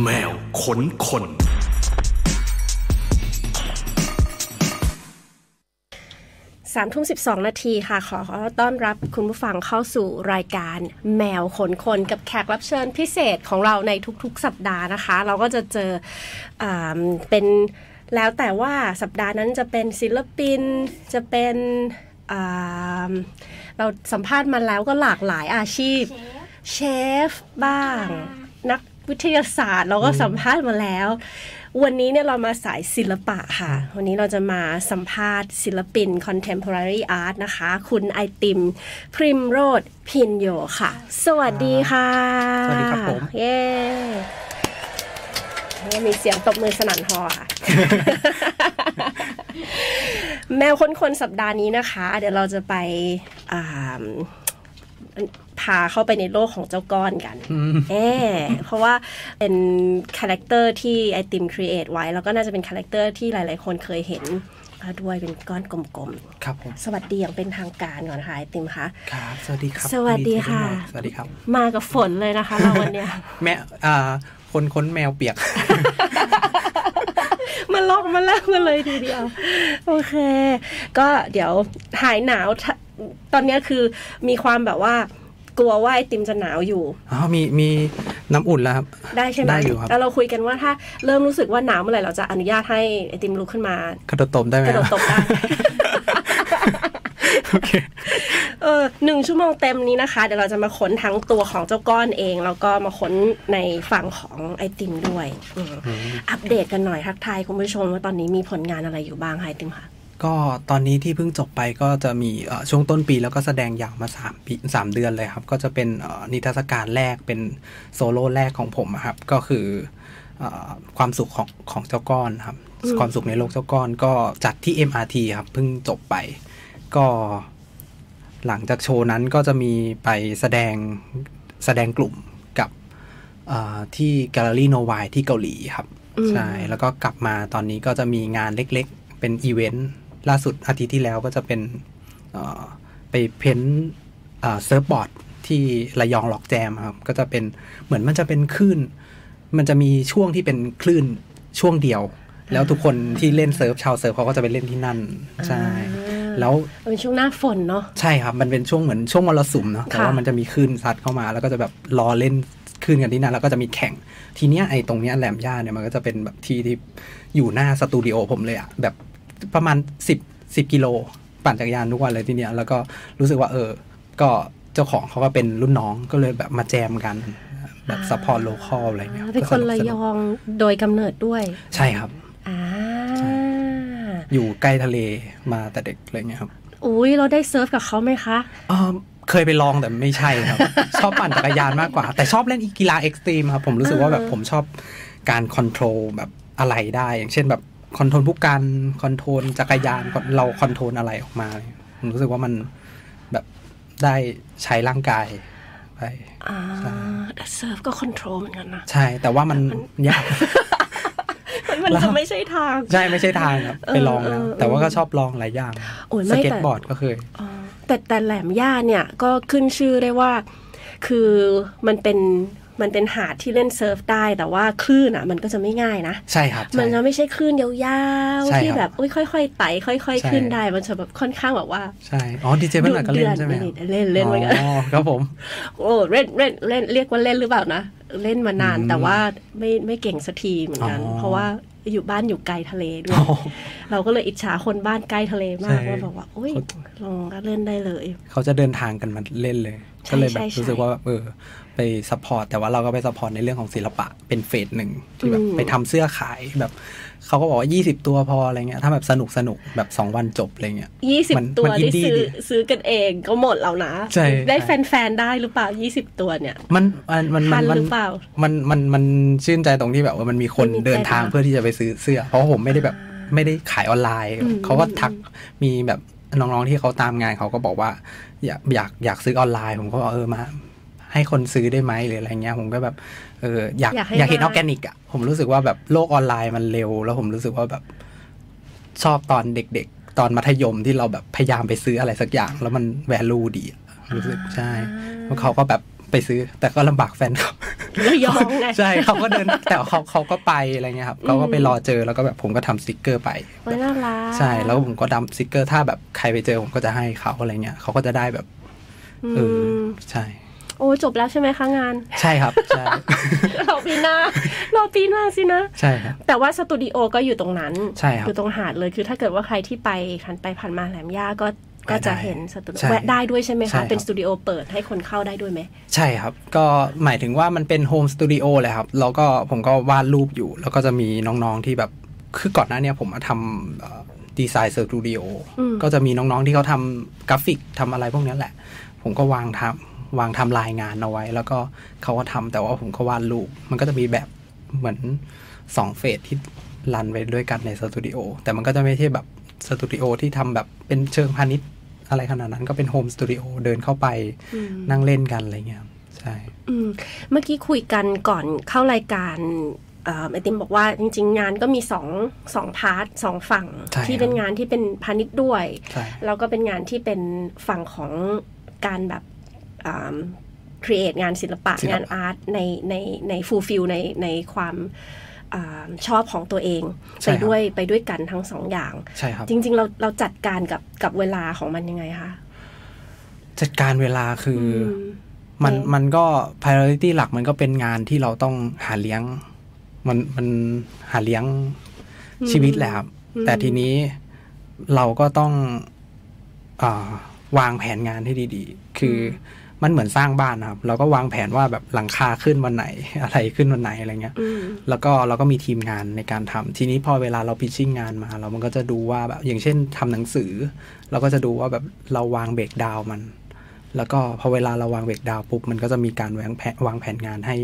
แมวขนคน สามทุ่มสิบสองนาทีค่ะ ขอต้อนรับคุณผู้ฟังเข้าสู่รายการแมวขนคนกับแขกรับเชิญพิเศษของเราในทุกๆ สัปดาห์นะคะ เราก็จะเจออเป็นแล้วแต่ว่าสัปดาห์นั้นจะเป็นศิลปินจะเป็นเราสัมภาษณ์มาแล้วก็หลากหลายอาชีพเชฟบ้าง วิทยาศาสตร์เราก็สัมภาษณ์มาแล้ว วันนี้เนี่ยเรามาสายศิลปะค่ะ วันนี้เราจะมาสัมภาษณ์ศิลปิน contemporary art นะคะ คุณไอติม พริมโรดพินโยค่ะ สวัสดีค่ะ สวัสดีครับผม เย้เนี่ยมีเสียงตบมือสนั่นฮอค่ะ แมวค้นคนสัปดาห์นี้นะคะ เดี๋ยวเราจะไปอ่า พาเข้าไปในโลกของเจ้าก้อนกันเออเพราะว่าเป็น character ที่ไอติม create ไว้ แล้วก็น่าจะเป็น character ที่หลาย ๆ คนเคยเห็นด้วยเป็นก้อนกลมครับผมๆสวัสดีอย่างเป็นทางการก่อนค่ะไอติมคะครับ สวัสดีครับ สวัสดีค่ะยินดีที่ได้มาสวัสดีครับ มากับฝนเลยนะคะเราวันเนี้ยแม่อ่าคนค้นแมวเปียกมาลอกมาแลกกันเลยทีเดียว โอเค ก็เดี๋ยวหายหนาวถ้าตอนเนี้ยคือมีความแบบว่า กลัวว่าไอติมจะหนาวอยู่อ๋อมีมีน้ำอุ่นแล้วครับ ได้ใช่ไหมได้อยู่ครับแล้วเราคุยกันว่าถ้าเริ่มรู้สึกว่าหนาวเมื่อไหร่เราจะอนุญาตให้ไอติมลุกขึ้นมากระโดดตบได้ไหมกระโดดตบได้โอเคเออหนึ่งชั่วโมงเต็มนี้นะคะ เดี๋ยวเราจะมาค้นทั้งตัวของเจ้าก้อนเอง แล้วก็มาค้นในฝั่งของไอติมด้วยอืมอัปเดตกันหน่อยทักทายคุณผู้ชมว่าตอนนี้มีผลงานอะไรอยู่บ้างคะไอติมค่ะ ก็ตอนนี้ที่เพิ่งจบไปก็จะมีเอ่อช่วงต้นปีแล้วก็แสดงอย่างมา3ปีสามเดือนเลยครับ ก็จะเป็นเอ่อนิทรรศการแรกเป็นโซโล่แรกของผมอะครับ ก็คือเออความสุขของของเจ้าก้อนครับ ความสุขในโลกเจ้าก้อนก็จัดที่ MRT ครับเพิ่งจบไป ก็หลังจากโชว์นั้นก็จะมีไปแสดงแสดงกลุ่มกับเอ่อที่แกลเลอรี่โนวายที่เกาหลีครับอืมใช่แล้วก็กลับมาตอนนี้ก็จะมีงานเล็กๆ เป็นอีเวนต์ ล่าสุดอาทิตย์ที่แล้วก็จะเป็นเอ่อไป paint เอ่อ surfboard ที่ระยองล็อกแจมครับ ก็จะเป็นเหมือนมันจะเป็นคลื่น มันจะมีช่วงที่เป็นคลื่นช่วงเดียว แล้วทุกคนที่เล่น surf ชาว surf เขาก็จะไปเล่นที่นั่น ใช่ แล้วเป็นช่วงหน้าฝนเนาะใช่ครับ มันเป็นช่วงเหมือนช่วงมรสุมเนาะแต่ว่าค่ะมันจะมีคลื่นซัดเข้ามา แล้วก็จะแบบรอเล่นคลื่นกันที่นั่นแล้วก็จะมีแข่งทีเนี้ยไอ้ตรงเนี้ยแหลมย่าเนี่ยมันก็จะเป็นแบบที่ที่อยู่หน้าสตูดิโอผมเลยอะแบบ ประมาณสิบสิบกิโลปั่นจักรยานทุกวันเลยทีเนี้ยแล้วก็รู้สึกว่าเออ ก็เจ้าของเขาก็เป็นรุ่นน้องก็เลยแบบมาแจมกัน แบบ support local อะไรเงี้ยเป็นคนระยองโดยกำเนิดด้วย ใช่ครับอ่าอยู่ใกล้ทะเลมาแต่เด็กอะไรเงี้ยครับอุ้ยเราได้ surf กับเขาไหมคะอ่าเคยไปลองแต่ไม่ใช่ครับ ชอบปั่นจักรยานมากกว่า แต่ชอบเล่นกีฬา extreme ครับ ผมรู้สึกว่าแบบผมชอบการ control แบบอะไรได้ อย่างเช่นแบบ control ผู้การ control จักรยานเรา control อะไรออกมาผมรู้สึกว่ามันแบบได้ใช้ร่างกายไปอ่าแต่ surf ก็ control เหมือนกันนะใช่ แต่ว่ามันยากมันจะไม่ใช่ทาง ใช่ไม่ใช่ทางครับไปลองแล้วเออเออแต่ว่าก็ชอบลองหลายอย่างโอ้ยสไม่เก็ตแต่บอร์ดก็เคยอ๋อแต่แต่แหลมย่าเนี่ยก็ขึ้นชื่อได้ว่า คือมันเป็น มันเป็นหาดที่เล่น surf ได้ แต่ว่าคลื่นอะ มันก็จะไม่ง่ายนะใช่ครับ มันใช่จะไม่ใช่คลื่นยาวใช่ๆที่ครับแบบอุ้ยค่อยๆไต่ค่อยใช่ๆขึ้นได้ มันจะแบบค่อนข้างแบบว่าใช่อ๋อดีเจเบิลก็เล่นใช่ไหมครับเล่นเล่นเหมือนกันอ๋อครับผมโอ้เล่นเล่นเล่นเรียกว่าเล่นหรือเปล่านะ เล่นมานานอืมแต่ว่าไม่ไม่เก่งสักทีเหมือนกันอ๋อเพราะว่าอยู่บ้านอยู่ไกลทะเลด้วยอ๋อเราก็เลยอิจฉาคนบ้านใกล้ทะเลมากใช่ว่าแบบว่าอุ้ยลองก็เล่นได้เลย เขาจะเดินทางกันมาเล่นเลยใช่ก็เลยแบบใช่ใช่รู้สึกว่าเออไป support แต่ว่าเราก็ไป support ในเรื่องของศิลปะเป็น phase หนึ่งที่แบบอืมไปทำเสื้อขายแบบ เขาก็บอกว่า20ตัวพออะไรเงี้ย ถ้าแบบสนุกสนุกแบบ2วันจบอะไรเงี้ยยี่สิบมันตัวมันที่ indie ซื้อดีซื้อกันเองก็หมดแล้วนะใช่ได้ใช่แฟนๆ ได้หรือเปล่ายี่สิบตัวเนี่ย มันมันมันทัมันนมันหรือเปล่ามันมันมันชื่นใจตรงที่แบบว่ามันมีคนมันมีเดินทางใจนะเพื่อที่จะไปซื้อเสื้อ เพราะว่าผมไม่ได้แบบไม่ได้ขายออนไลน์อืมเขาก็ทักมีแบบน้องๆที่เขาตามงานเขาก็บอกว่า อยากอยากอยากซื้อออนไลน์ ผมก็บอกเออมาให้คนซื้อได้ไหมหรืออะไรเงี้ย ผมก็แบบ เอออยากอยากให้อยากเห็นอมาอร์แกนิกอะผมรู้สึกว่าแบบโลกออนไลน์มันเร็ว แล้วผมรู้สึกว่าแบบชอบตอนเด็ก ๆ ตอนมัธยมที่เราแบบพยายามไปซื้ออะไรสักอย่าง แล้วมันแวลูดีอะรู้สึกใช่แล้วเขาก็แบบไปซื้อ แต่ก็ลำบากแฟนเขาระยองไงใช่เขาก็เดินแต่เขาเขาก็ไปอะไรเงี้ยครับเขาก็ไปอืมรอเจอแล้วก็แบบผมก็ทำสติกเกอร์ไปโอ้ยน่ารักใช่แล้วผมก็ดำสติกเกอร์ ถ้าแบบใครไปเจอผมก็จะให้เขาอะไรเงี้ยเขาก็จะได้แบบเอออมใช่โอ้จบแล้วใช่ไหมคะงาน ใช่ครับใช่รอปีหน้ารอปีหน้าสินะ ใช่ครับแต่ว่าสตูดิโอก็อยู่ตรงนั้นใช่ครับอยู่ตรงหาดเลยคือถ้าเกิดว่าใครที่ไปผ่านไปผ่านมาแหลมย่าก็ก็จะเห็นสตูดิโอใช่แวะได้ด้วยใช่ไหมใช่ครัคะบเป็นสตูดิโอเปิดให้คนเข้าได้ด้วยไหม ใช่ครับ ก็หมายถึงว่ามันเป็น home studio เลยครับ แล้วก็ผมก็วาดรูปอยู่ แล้วก็จะมีน้องๆที่แบบ คือก่อนหน้าเนี้ยผมมาทำ design studio อืมก็จะมีน้องๆที่เขาทำกราฟิกทำอะไรพวกเนี้ยแหละ ผมก็วางทำ วางทำลายงานเอาไว้ แล้วก็เขาก็ทำแต่ว่าผมก็วาดรูปมันก็จะมีแบบเหมือนสอง phase ที่ run ไปด้วยกันในสตูดิโอแต่มันก็จะไม่ใช่แบบสตูดิโอที่ทำแบบเป็นเชิงพาณิชย์อะไรขนาดนั้นก็เป็น home studio เดินเข้าไปอืมนั่งเล่นกันอะไรเงี้ยครับใช่อืมเมื่อกี้คุยกันก่อนเข้ารายการเอ่อไอติมบอกว่าจริง ๆ งานก็มีสองสอง part สองฝั่งใช่ที่เป็นงานที่เป็นพาณิชย์ด้วยใช่แล้วก็เป็นงานที่เป็นฝั่งของการแบบ create งานศิลปะศิลปะงาน art ในในใน fulfill ในในความอาชอบของตัวเองใช่ไปครับด้วยไปด้วยกันทั้งสองอย่างใช่ครับจริง ๆ เราเราจัดการกับกับเวลาของมันยังไงคะจัดการเวลาคืออมมันเองมันก็ priority หลักมันก็เป็นงานที่เราต้องหาเลี้ยง มันมันหาเลี้ยงชีวิตแหละครับ แต่ทีนี้เราก็ต้องอาวางแผนงานให้ดี ๆ คืออ มันเหมือนสร้างบ้านนะครับ เราก็วางแผนว่าแบบหลังคาขึ้นวันไหน อะไรขึ้นวันไหนอะไรเงี้ยอืมแล้วก็เราก็มีทีมงานในการทำทีนี้พอเวลาเราพิชชิ่งงานมา เรามันก็จะดูว่าแบบอย่างเช่นทำหนังสือ เราก็จะดูว่าแบบเราวางเบรกดาวน์มัน แล้วก็พอเวลาเราวางเบรกดาวน์ปุ๊บมันก็จะมีการวางแผนวางแผนงานให้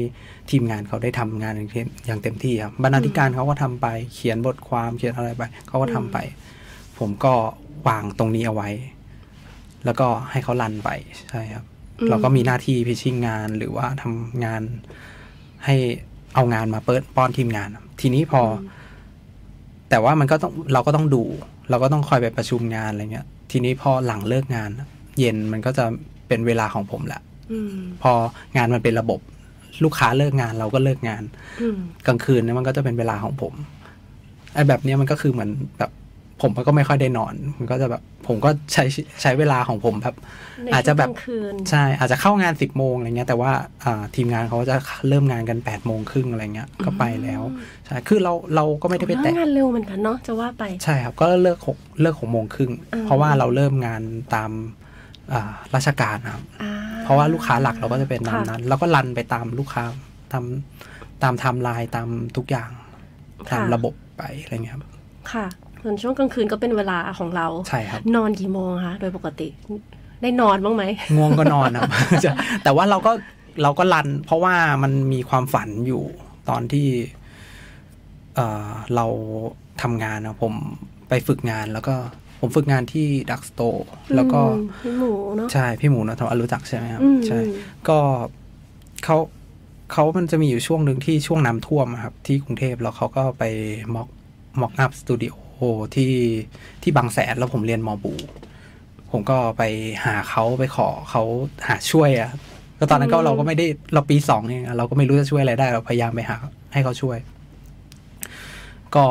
ทีมงานเขาได้ทำงานอย่างเต็มอย่างเต็มที่ครับบรรณาธิการเขาก็ทำไปเขียนบทความเขียนอะไรไปเขาก็ทำไป ผมก็วางตรงนี้เอาไว้ แล้วก็ให้เขารันไปใช่ครับอืม เราก็มีหน้าที่พิชชิ่งงานหรือว่าทำงานให้เอางานมาเปิดป้อนทีมงาน ทีนี้พออแต่ว่ามันก็ต้องเราก็ต้องดู เราก็ต้องคอยไปประชุมงานอะไรเงี้ย ทีนี้พอหลังเลิกงาน เย็นมันก็จะเป็นเวลาของผมแหละอืมพองานมันเป็นระบบ ลูกค้าเลิกงานเราก็เลิกงานอืมกลางคืนเนี่ยมันก็จะเป็นเวลาของผมไอ้แบบเนี้ยมันก็คือเหมือนแบบ ผมก็ไม่ค่อยได้นอน มันก็จะแบบผมก็ใช้ใช้เวลาของผมแบบในอาจจะแบบช่วงกลางคืนใช่อาจจะเข้างานสิบโมงอะไรเงี้ยแต่ว่าอ่าทีมงานเขาจะเริ่มงานกันแปดโมงครึ่งอะไรเงี้ยก็ไปแล้วใช่คือเราเราก็ไม่ได้ไปแล้วแตะงานเร็วเหมือนกันเนาะจะว่าไปใช่ครับก็เลิกหกเลิกหกโมงครึ่งอืมเพราะว่าเราเริ่มงานตามอ่าราชการนะครับอ่เพราะว่าลูกค้าหลักเราก็จะเป็นตามค่ะนั้น แล้วก็ run ไปตามลูกค้าตามตามไทม์ไลน์ตามทุกอย่างตามค่ะระบบไปอะไรเงี้ยครับค่ะ ส่วนช่วงกลางคืนก็เป็นเวลาของเราใช่ครับนอนกี่โมงคะโดยปกติได้นอนบ้างไหมง่วงก็นอนครับจะแต่ว่าเราก็เราก็ run เพราะว่ามันมีความฝันอยู่ตอนที่เอ่อเราทำงานนะผมไปฝึกงานแล้วก็ผมฝึกงานที่ Ductstore แล้วก็อืมพี่หมูเนาะใช่พี่หมูนะทรู้จักใช่ไหมครับอืมใช่ก็เขาเขามันจะมีอยู่ช่วงหนึ่งที่ช่วงน้ำท่วมอะครับ ที่กรุงเทพแล้วเขาก็ไป mock mock up สตูดิโอ ที่ที่บางแสนแล้วผมเรียนมอบู ผมก็ไปหาเขาไปขอเขาหาช่วยอะก็ตอนนั้นก็อืมเราก็ไม่ได้เราปีสองเองอะเราก็ไม่รู้จะช่วยอะไรได้ เราพยายามไปหาให้เขาช่วย ก็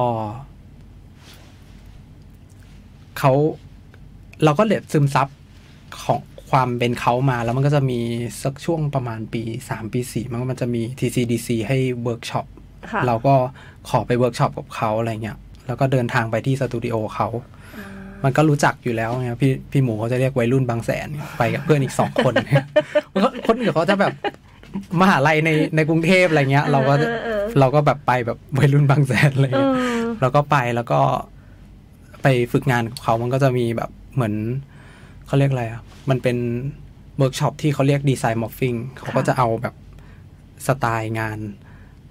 เขาเราก็เลยซึมซับของความเป็นเขามาแล้วมันก็จะมีสักช่วงประมาณปีสามปีสี่มันก็มันจะมี TCDC ให้เวิร์กช็อปค่ะเราก็ขอไปเวิร์กช็อปกับเขาอะไรเงี้ย แล้วก็เดินทางไปที่สตูดิโอเขาอ่ามันก็รู้จักอยู่แล้วไงพี่พี่หมูเขาจะเรียกวัยรุ่นบางแสนไปกับเพื่อนอีกสองคนมันก็คนอื่นเขาจะแบบมหาลัยในในกรุงเทพอะไรเงี้ย เราก็เออเออเราก็แบบไปแบบวัยรุ่นบางแสนอะไรเอเงี้ยอเราก็ไปแล้วก็ไปฝึกงานกับเขามันก็จะมีแบบเหมือนเขาเรียกอะไรอะมันเป็นเวิร์กช็อปที่เขาเรียก design morphing เขาก็จะเอาแบบสไตล์งาน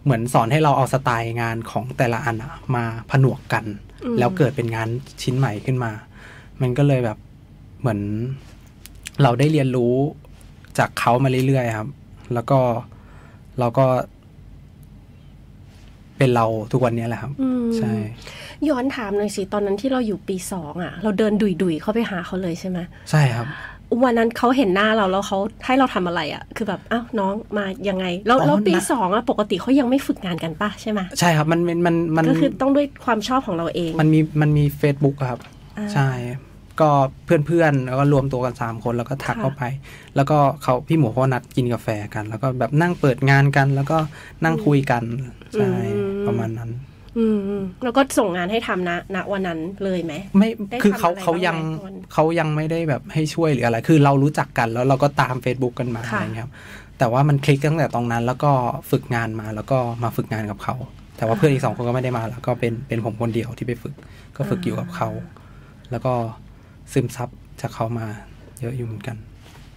เหมือนสอนให้เราเอาสไตล์งานของแต่ละอันอะมาผนวกกันอืมแล้วเกิดเป็นงานชิ้นใหม่ขึ้นมา มันก็เลยแบบเหมือนเราได้เรียนรู้จากเขามาเรื่อยๆครับ แล้วก็เราก็ เป็นเราทุกวันนี้แหละครับอืมใช่ ย้อนถามหน่อยสิตอนนั้นที่เราอยู่ปีสองอะ เราเดินดุยดุยๆเข้าไปหาเขาเลยใช่ไหมใช่ครับ วันนั้นเขาเห็นหน้าเราแล้วเขาให้เราทำอะไรอะ่ะ คือแบบอ้าวน้องมายังไง แล้วอ๋อแล้วปีนะสองอะปกติเขายังไม่ฝึกงานกันป่ะใช่ไหมใช่ครับมันมันมันมันก็คือต้องด้วยความชอบของเราเอง มันมีมันมี Facebook อะครับอ่าใช่ ก็เพื่อนๆแล้วก็รวมตัวกันสามคนแล้วก็ทักค่ะเข้าไป แล้วก็เขาพี่หมูเขานัดกินกาแฟกัน แล้วก็แบบนั่งเปิดงานกัน แล้วก็นั่งคุยกันใช่ประมาณนั้น อืมอืมแล้วก็ส่งงานให้ทำนะณวันนั้นเลยไหมไม่ได้คือเขาทำอะไรเขายังบ้างไหมตอนเขายังไม่ได้แบบให้ช่วยหรืออะไร คือเรารู้จักกันแล้วเราก็ตาม Facebook กันมาค่ะอะไรเงี้ยครับ แต่ว่ามันคลิกตั้งแต่ตรงนั้น แล้วก็ฝึกงานมาแล้วก็มาฝึกงานกับเขา แต่ว่าเพื่อนอีกสองคนก็ไม่ได้มาแล้วก็เป็นเป็นผมคนเดียวที่ไปฝึก ก็ฝึกอยู่กับเขา แล้วก็ซึมซับจากเขามาเยอะอยู่เหมือนกัน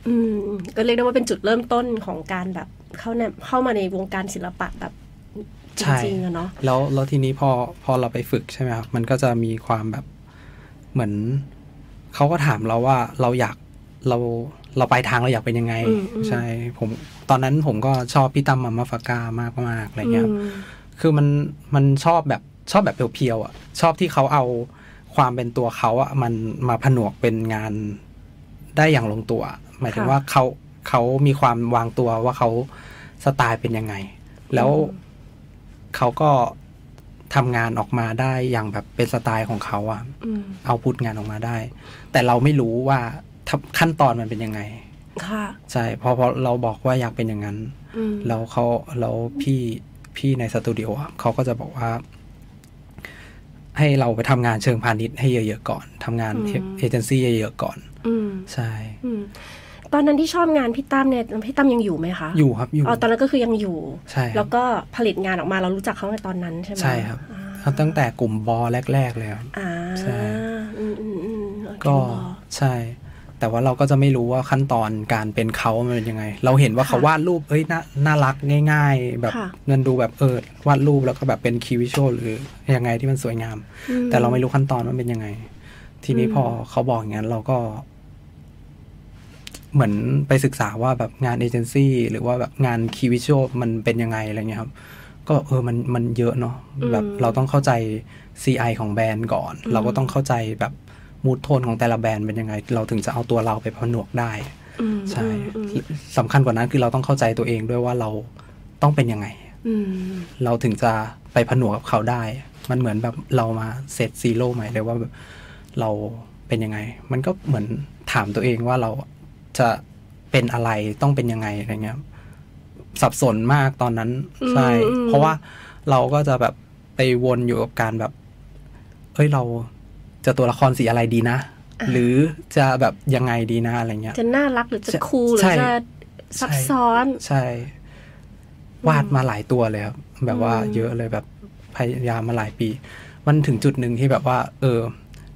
อืมอืมก็เรียกได้ว่าเป็นจุดเริ่มต้นของการแบบเข้าในเข้ามาในวงการศิลปะแบบ จใช่ริงๆอะเนาะแล้วแล้วทีนี้พอพอเราไปฝึกใช่ไหมครับมันก็จะมีความแบบเหมือนเขาก็ถามเราว่าเราอยากเราเราไปทางเราอยากเป็นยังไงอืมอืมใช่ ผมตอนนั้นผมก็ชอบพี่ตั้มมามาฟากามากมากๆอะไรเงี้ยครับอืมคือมันมันชอบแบบชอบแบบเพียวๆอะ ชอบที่เขาเอาความเป็นตัวเขาอะมันมาผนวกเป็นงานได้อย่างลงตัว หมายถึงค่ะว่าเขาเขามีความวางตัวว่าเขาสไตล์เป็นยังไง แล้ว เขาก็ทำงานออกมาได้อย่างแบบเป็นสไตล์ของเขาอะอืมเอาพุทงานออกมาได้ แต่เราไม่รู้ว่าทำขั้นตอนมันเป็นยังไง ค่ะ ใช่พอพอเราบอกว่าอยากเป็นอย่างนั้นอืมแล้วเขาแล้วพี่พี่ในสตูดิโออะเขาก็จะบอกว่า ให้เราไปทำงานเชิงพาณิชย์ให้เยอะๆก่อนทำงานเอเอเจนซี่เยอะๆก่อนอืมใช่อืม ตอนนั้นที่ชอบงานพี่ตั้มเนี่ยพี่ตั้มยังอยู่ไหมคะอยู่ครับอยู่อ๋อตอนนั้นก็คือยังอยู่ใช่คแล้รับวก็ผลิตงานออกมาเรารู้จักเขาในตอนนั้นใช่ไหมใช่ครับอ่าเอาตั้งแต่กลุ่มบอแรก ๆ เลยครับอ่าใช่อืมอืมอืมโอเคก็บอใช่ แต่ว่าเราก็จะไม่รู้ว่าขั้นตอนการเป็นเขามันเป็นยังไง เราเห็นว่าค่ะเขาวาดรูปเอ้ยน่าน่ารักง่าย ๆ แบบค่ะเงินดูแบบเออวาดรูปแล้วก็แบบเป็นคีวิชวลหรือยังไงที่มันสวยงามอืมแต่เราไม่รู้ขั้นตอนว่าเป็นยังไง ทีนี้อืมพอเขาบอกอย่างนั้นเราก็ เหมือนไปศึกษาว่าแบบงานเอเจนซี่หรือว่าแบบงานคีวิชวลมันเป็นยังไงอะไรเงี้ยครับ ก็เออมันมันเยอะเนาะแบบเราต้องเข้าใจ CI ของแบรนด์ก่อน เราก็ต้องเข้าใจแบบมูทโทนของแต่ละแบรนด์เป็นยังไง เราถึงจะเอาตัวเราไปผนวกได้อืมใช่อืมสำคัญกว่านั้นคือเราต้องเข้าใจตัวเองด้วยว่าเราต้องเป็นยังไงอืมเราถึงจะไปผนวกกับเขาได้ มันเหมือนแบบเรามาเซตซีโร่ใหม่เลยว่าแบบเราเป็นยังไง มันก็เหมือนถามตัวเองว่าเรา จะเป็นอะไรต้องเป็นยังไงอะไรเงี้ยสับสนมากตอนนั้นใช่อืมเพราะว่าเราก็จะแบบไปวนอยู่กับการแบบ เอ้ยเราจะตัวละครสีอะไรดีนะ หรือจะแบบยังไงดีนะอะไรเงี้ย จะน่ารักหรือจะใช่คูลหรืใช่อจะซับซ้อนใช่ วาดมาหลายตัวเลยครับ แบบว่าอืมเยอะเลยแบบพยายามมาหลายปี มันถึงจุดหนึ่งที่แบบว่า เออ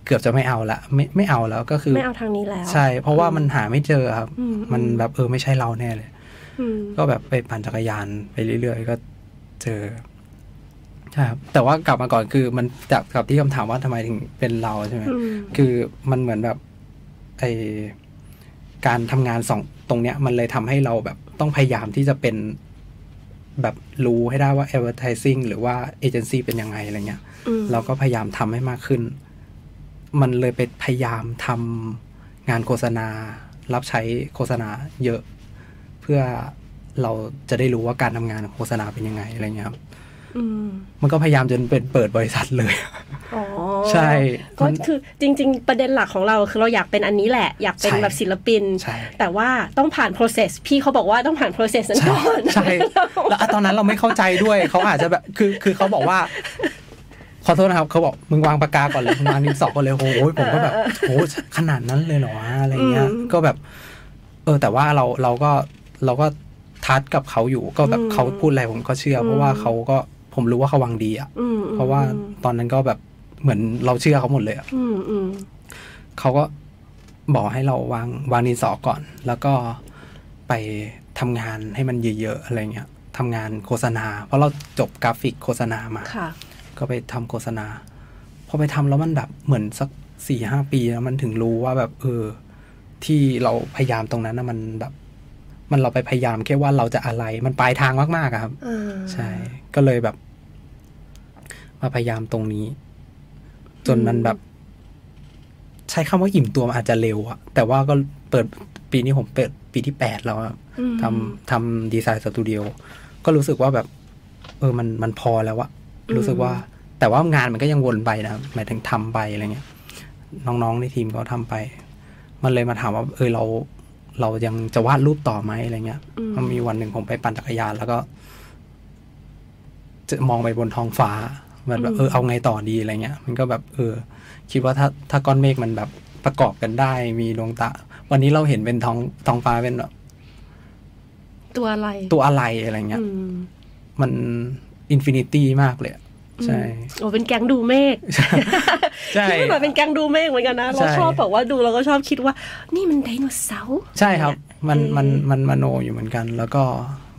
เกือบจะไม่เอาละไม่ไม่เอาแล้วก็คือไม่เอาทางนี้แล้ว ใช่ เพราะว่ามันหาไม่เจอครับอืมมันแบบเออไม่ใช่เราแน่เลยอืมก็แบบไปปั่นจักรยานไปเรื่อยๆก็เจอใช่ครับแต่ว่ากลับมาก่อนคือมันจากกับที่คำถามว่าทำไมถึงเป็นเราใช่ไหมอืมคือมันเหมือนแบบไอการทำงานสองตรงเนี้ย มันเลยทำให้เราแบบต้องพยายามที่จะเป็นแบบรู้ให้ได้ว่า advertising หรือว่าเอเจนซี่เป็นยังไงอะไรเงี้ยอืมเราก็พยายามทำให้มากขึ้น มันเลยไปพยายามทำงานโฆษณา รับใช้โฆษณาเยอะ เพื่อเราจะได้รู้ว่าการทำงานโฆษณาเป็นยังไงอะไรเงี้ยครับอืมมันก็พยายามจนเป็นเปิดบริษัทเลยอ๋อใช่ ก็มันคือจริง ๆ ประเด็นหลักของเราคือเราอยากเป็นอันนี้แหละ อยากเป็นใช่แบบศิลปินใช่แต่ว่าต้องผ่าน process พี่เขาบอกว่าต้องผ่าน process นั้นใช่ก่อน ใช่ แล้วตอนนั้นเราไม่เข้าใจด้วย เขาอาจจะแบบ คือ คือเขาบอกว่า ขอโทษนะครับเขาบอกมึงวางปากกาก่อนเลยมึงวางดินสอก่อนเลยโอ้ยผมก็แบบโอ้ขนาดนั้นเลยเหรอวะอะไรเงี้ย ก็แบบ เออ แต่ว่าเราเราก็เราก็ทัดกับเขาอยู่ ก็แบบเขาพูดอะไรผมก็เชื่อ เพราะว่าเขาก็ผมรู้ว่าเขาหวังดีอะอืมเพราะว่าตอนนั้นก็แบบเหมือนเราเชื่อเขาหมดเลยอะอืมอืมเขาก็บอกให้เราวางวางดินสอก่อน แล้วก็ไปทำงานให้มันเยอะๆอะไรเงี้ยทำงานโฆษณา เพราะเราจบกราฟิกโฆษณามาค่ะ ก็ไปทำโฆษณา พอไปทำแล้วมันแบบเหมือนสักสี่ห้าปีแล้วมันถึงรู้ว่าแบบเออ ที่เราพยายามตรงนั้นนะมันแบบ มันเราไปพยายามแค่ว่าเราจะอะไร มันปลายทางมากๆอะครับอ่าใช่ ก็เลยแบบมาพยายามตรงนี้ จนมันแบบ ใช้คำว่าอิ่มตัวมันอาจจะเร็วอะแต่ว่าก็เปิดปีนี้ผมเปิดปีที่แปดแล้วอะอืมทำทำดีไซน์สตูดิโอก็รู้สึกว่าแบบ เออมันมันพอแล้วอะ รู้สึกว่า แต่ว่างานมันก็ยังวนไปนะหมายถึงทำไปอะไรเงี้ย น้องๆในทีมก็ทำไป มันเลยมาถามว่า เออเรา เรายังจะวาดรูปต่อไหมอะไรเงี้ยอืมมันมีวันหนึ่งผมไปปั่นจักรยานแล้วก็ จะมองไปบนท้องฟ้ามันแบบเออเอาไงต่อดีอะไรเงี้ย มันก็แบบ เออ คิดว่าถ้าถ้าก้อนเมฆมันแบบประกอบกันได้ มีดวงตา วันนี้เราเห็นเป็นท้องท้องฟ้าเป็นแบบตัวอะไร ตัวอะไรอะไรเงี้ยอืมมัน infinity มากเลยอะใช่โอ้เป็นแก๊งดูเมฆใช่ที่มันเป็นแก๊งดูเมฆเหมือนกันนะ เราใช่ชอบแบบว่าดูเราก็ชอบคิดว่า นี่มันไดโนเสาร์ใช่ครับ มันเออมันมันมโนอยู่เหมือนกัน แล้วก็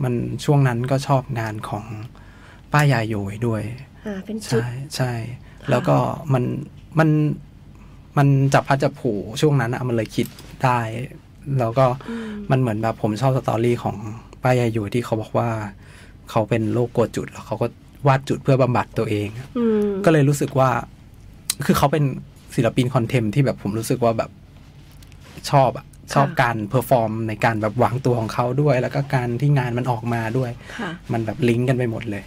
มันช่วงนั้นก็ชอบงานของป้ายาโยยด้วยอ่าเป็นจุดใช่ใช่ แล้วก็มันมันมันจับพัดจับผูช่วงนั้นอะมันเลยคิดได้ แล้วก็มันเหมือนแบบผมชอบสตอรี่ของป้ายาโยยที่เขาบอกว่า เขาเป็นโรคกลัวจุด แล้วเขาก็วาดจุดเพื่อบำบัดตัวเองอืมก็เลยรู้สึกว่า คือเขาเป็นศิลปินคอนเทมที่แบบผมรู้สึกว่าแบบชอบอะชอบการ perform ในการแบบวางตัวของเขาด้วย แล้วก็การที่งานมันออกมาด้วยค่ะมันแบบลิงก์กันไปหมดเลย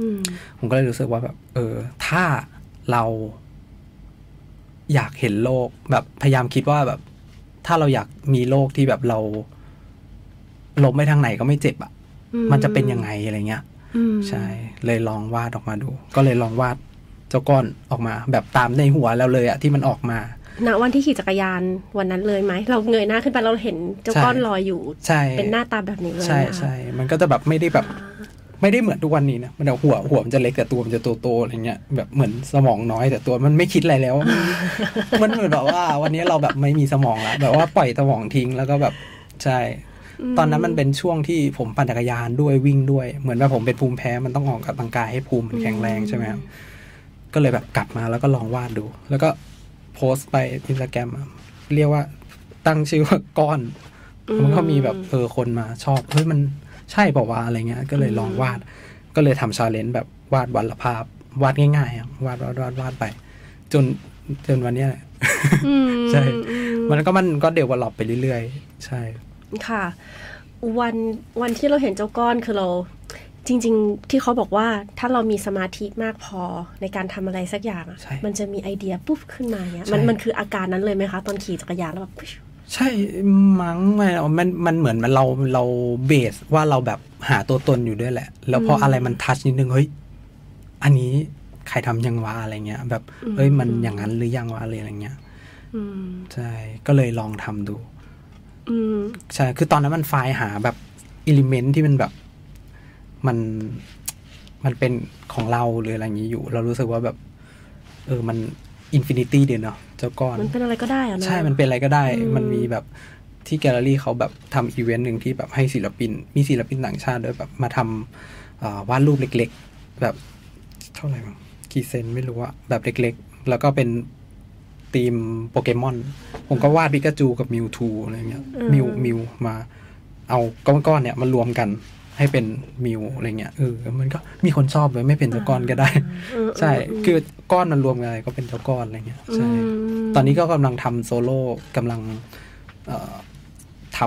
อืมผมก็เลยรู้สึกว่าแบบ เออ ถ้าเราอยากเห็นโลกแบบพยายามคิดว่าแบบ ถ้าเราอยากมีโลกที่แบบเราล้มไปทางไหนก็ไม่เจ็บอะอื มมันจะเป็นยังไงอะไรเงี้ยอืมใช่ เลยลองวาดออกมาดู ก็เลยลองวาดเจ้าก้อนออกมา แบบตามในหัวเราเลยอะที่มันออกมาณวันที่ขี่จักรยานวันนั้นเลยไหมเราเงยหน้าขึ้นไปเราเห็นเจ้าใช่ก้อนลอยอยู่ใช่เป็นหน้าตาแบบนี้เลยใช่นะคะใช่มันก็จะแบบไม่ได้แบบ ไม่ได้เหมือนทุกวันนี้นะมันจะหัวหัวมันจะเล็กแต่ตัวมันจะโตๆอะไรเงี้ยแบบเหมือนสมองน้อยแต่ตัวมันไม่คิดอะไรแล้ว มันเหมือนแบบว่า วันนี้เราแบบไม่มีสมองแล้วแบบว่าปล่อยสมองทิ้งแล้วก็แบบใช่ ตอนนั้นมันเป็นช่วงที่ผมปั่นจักรยานด้วยวิ่งด้วย เหมือนแบบผมเป็นภูมิแพ้มันต้องออกกำลังกายให้ภูมิมันแข็งแรงใช่ไหมครับก็เลยแบบกลับมาแล้วก็ลองวาดดู แล้วก็โพสต์ไปอินสตาแกรมเรียกว่าตั้งชื่อว่าก้อน มันก็มีแบบเออคนมาชอบเฮ้ยมันใช่เปล่าวะอะไรเงี้ย ก็เลยลองวาด ก็เลยทำ challenge แบบวาดวันละภาพ วาดง่ายๆครับวาดวาดวาดวาดไป จนจนวันเนี้ยแหละอืมใช่อืมมันก็มันก็ develop ไปเรื่อยๆ ใช่ ค่ะ วันวันที่เราเห็นเจ้าก้อนคือเราจริง ๆ ที่เขาบอกว่าถ้าเรามีสมาธิมากพอในการทำอะไรสักอย่างอะใช่มันจะมีไอเดียปุ๊บขึ้นมาเนี้ยใช่มันมันคืออาการนั้นเลยไหมคะ ตอนขี่จักรยานแล้วแบบปุ๊บใช่มั้งไม่มันมันเหมือนมันเราเราเบสว่าเราแบบหาตัวตนอยู่ด้วยแหละ แล้วพออะไรมันทัชนิดนึงเฮ้ยอันนี้ใครทำยังวะอะไรเงี้ย แบบเฮ้ยมันอย่างนั้นหรือยังวะอะไรอะไรเงี้ยอืมใช่ก็เลยลองทำดูอืม ใช่ คือตอนนั้นมันไฟล์หาแบบ element ที่มันแบบ มันมันเป็นของเราหรืออะไรอย่างนี้อยู่ เรารู้สึกว่าแบบ เออมัน infinity ดีเนาะเจ้าก้อน มันเป็นอะไรก็ได้อะเนอะใช่ มันเป็นอะไรก็ได้อืมมันมีแบบที่แกลเลอรี่เขาแบบทำอีเวนต์หนึ่งที่แบบให้ศิลปิน มีศิลปินต่างชาติด้วยแบบมาทำเอ่อวาดรูปเล็ก ๆ แบบเท่าไหร่มั้งกี่เซนไม่รู้อะแบบเล็ก ๆ แล้วก็เป็น ทีมโปเกมอน ผมก็วาดปิกาจูกับมิวทูอะไรเงี้ยมิวมิวมา เอาก้อนๆเนี่ยมารวมกันให้เป็นมิวอะไรเงี้ยเออมันก็มีคนชอบเลยไม่เป็นเจ้าก้อนก็ได้อืมใช่อืมคือก้อนมันรวมกันอะไรก็เป็นเจ้าก้อนอะไรเงี้ยใช่มตอนนี้ก็กำลังทำโซโล่กำลังเอ่อท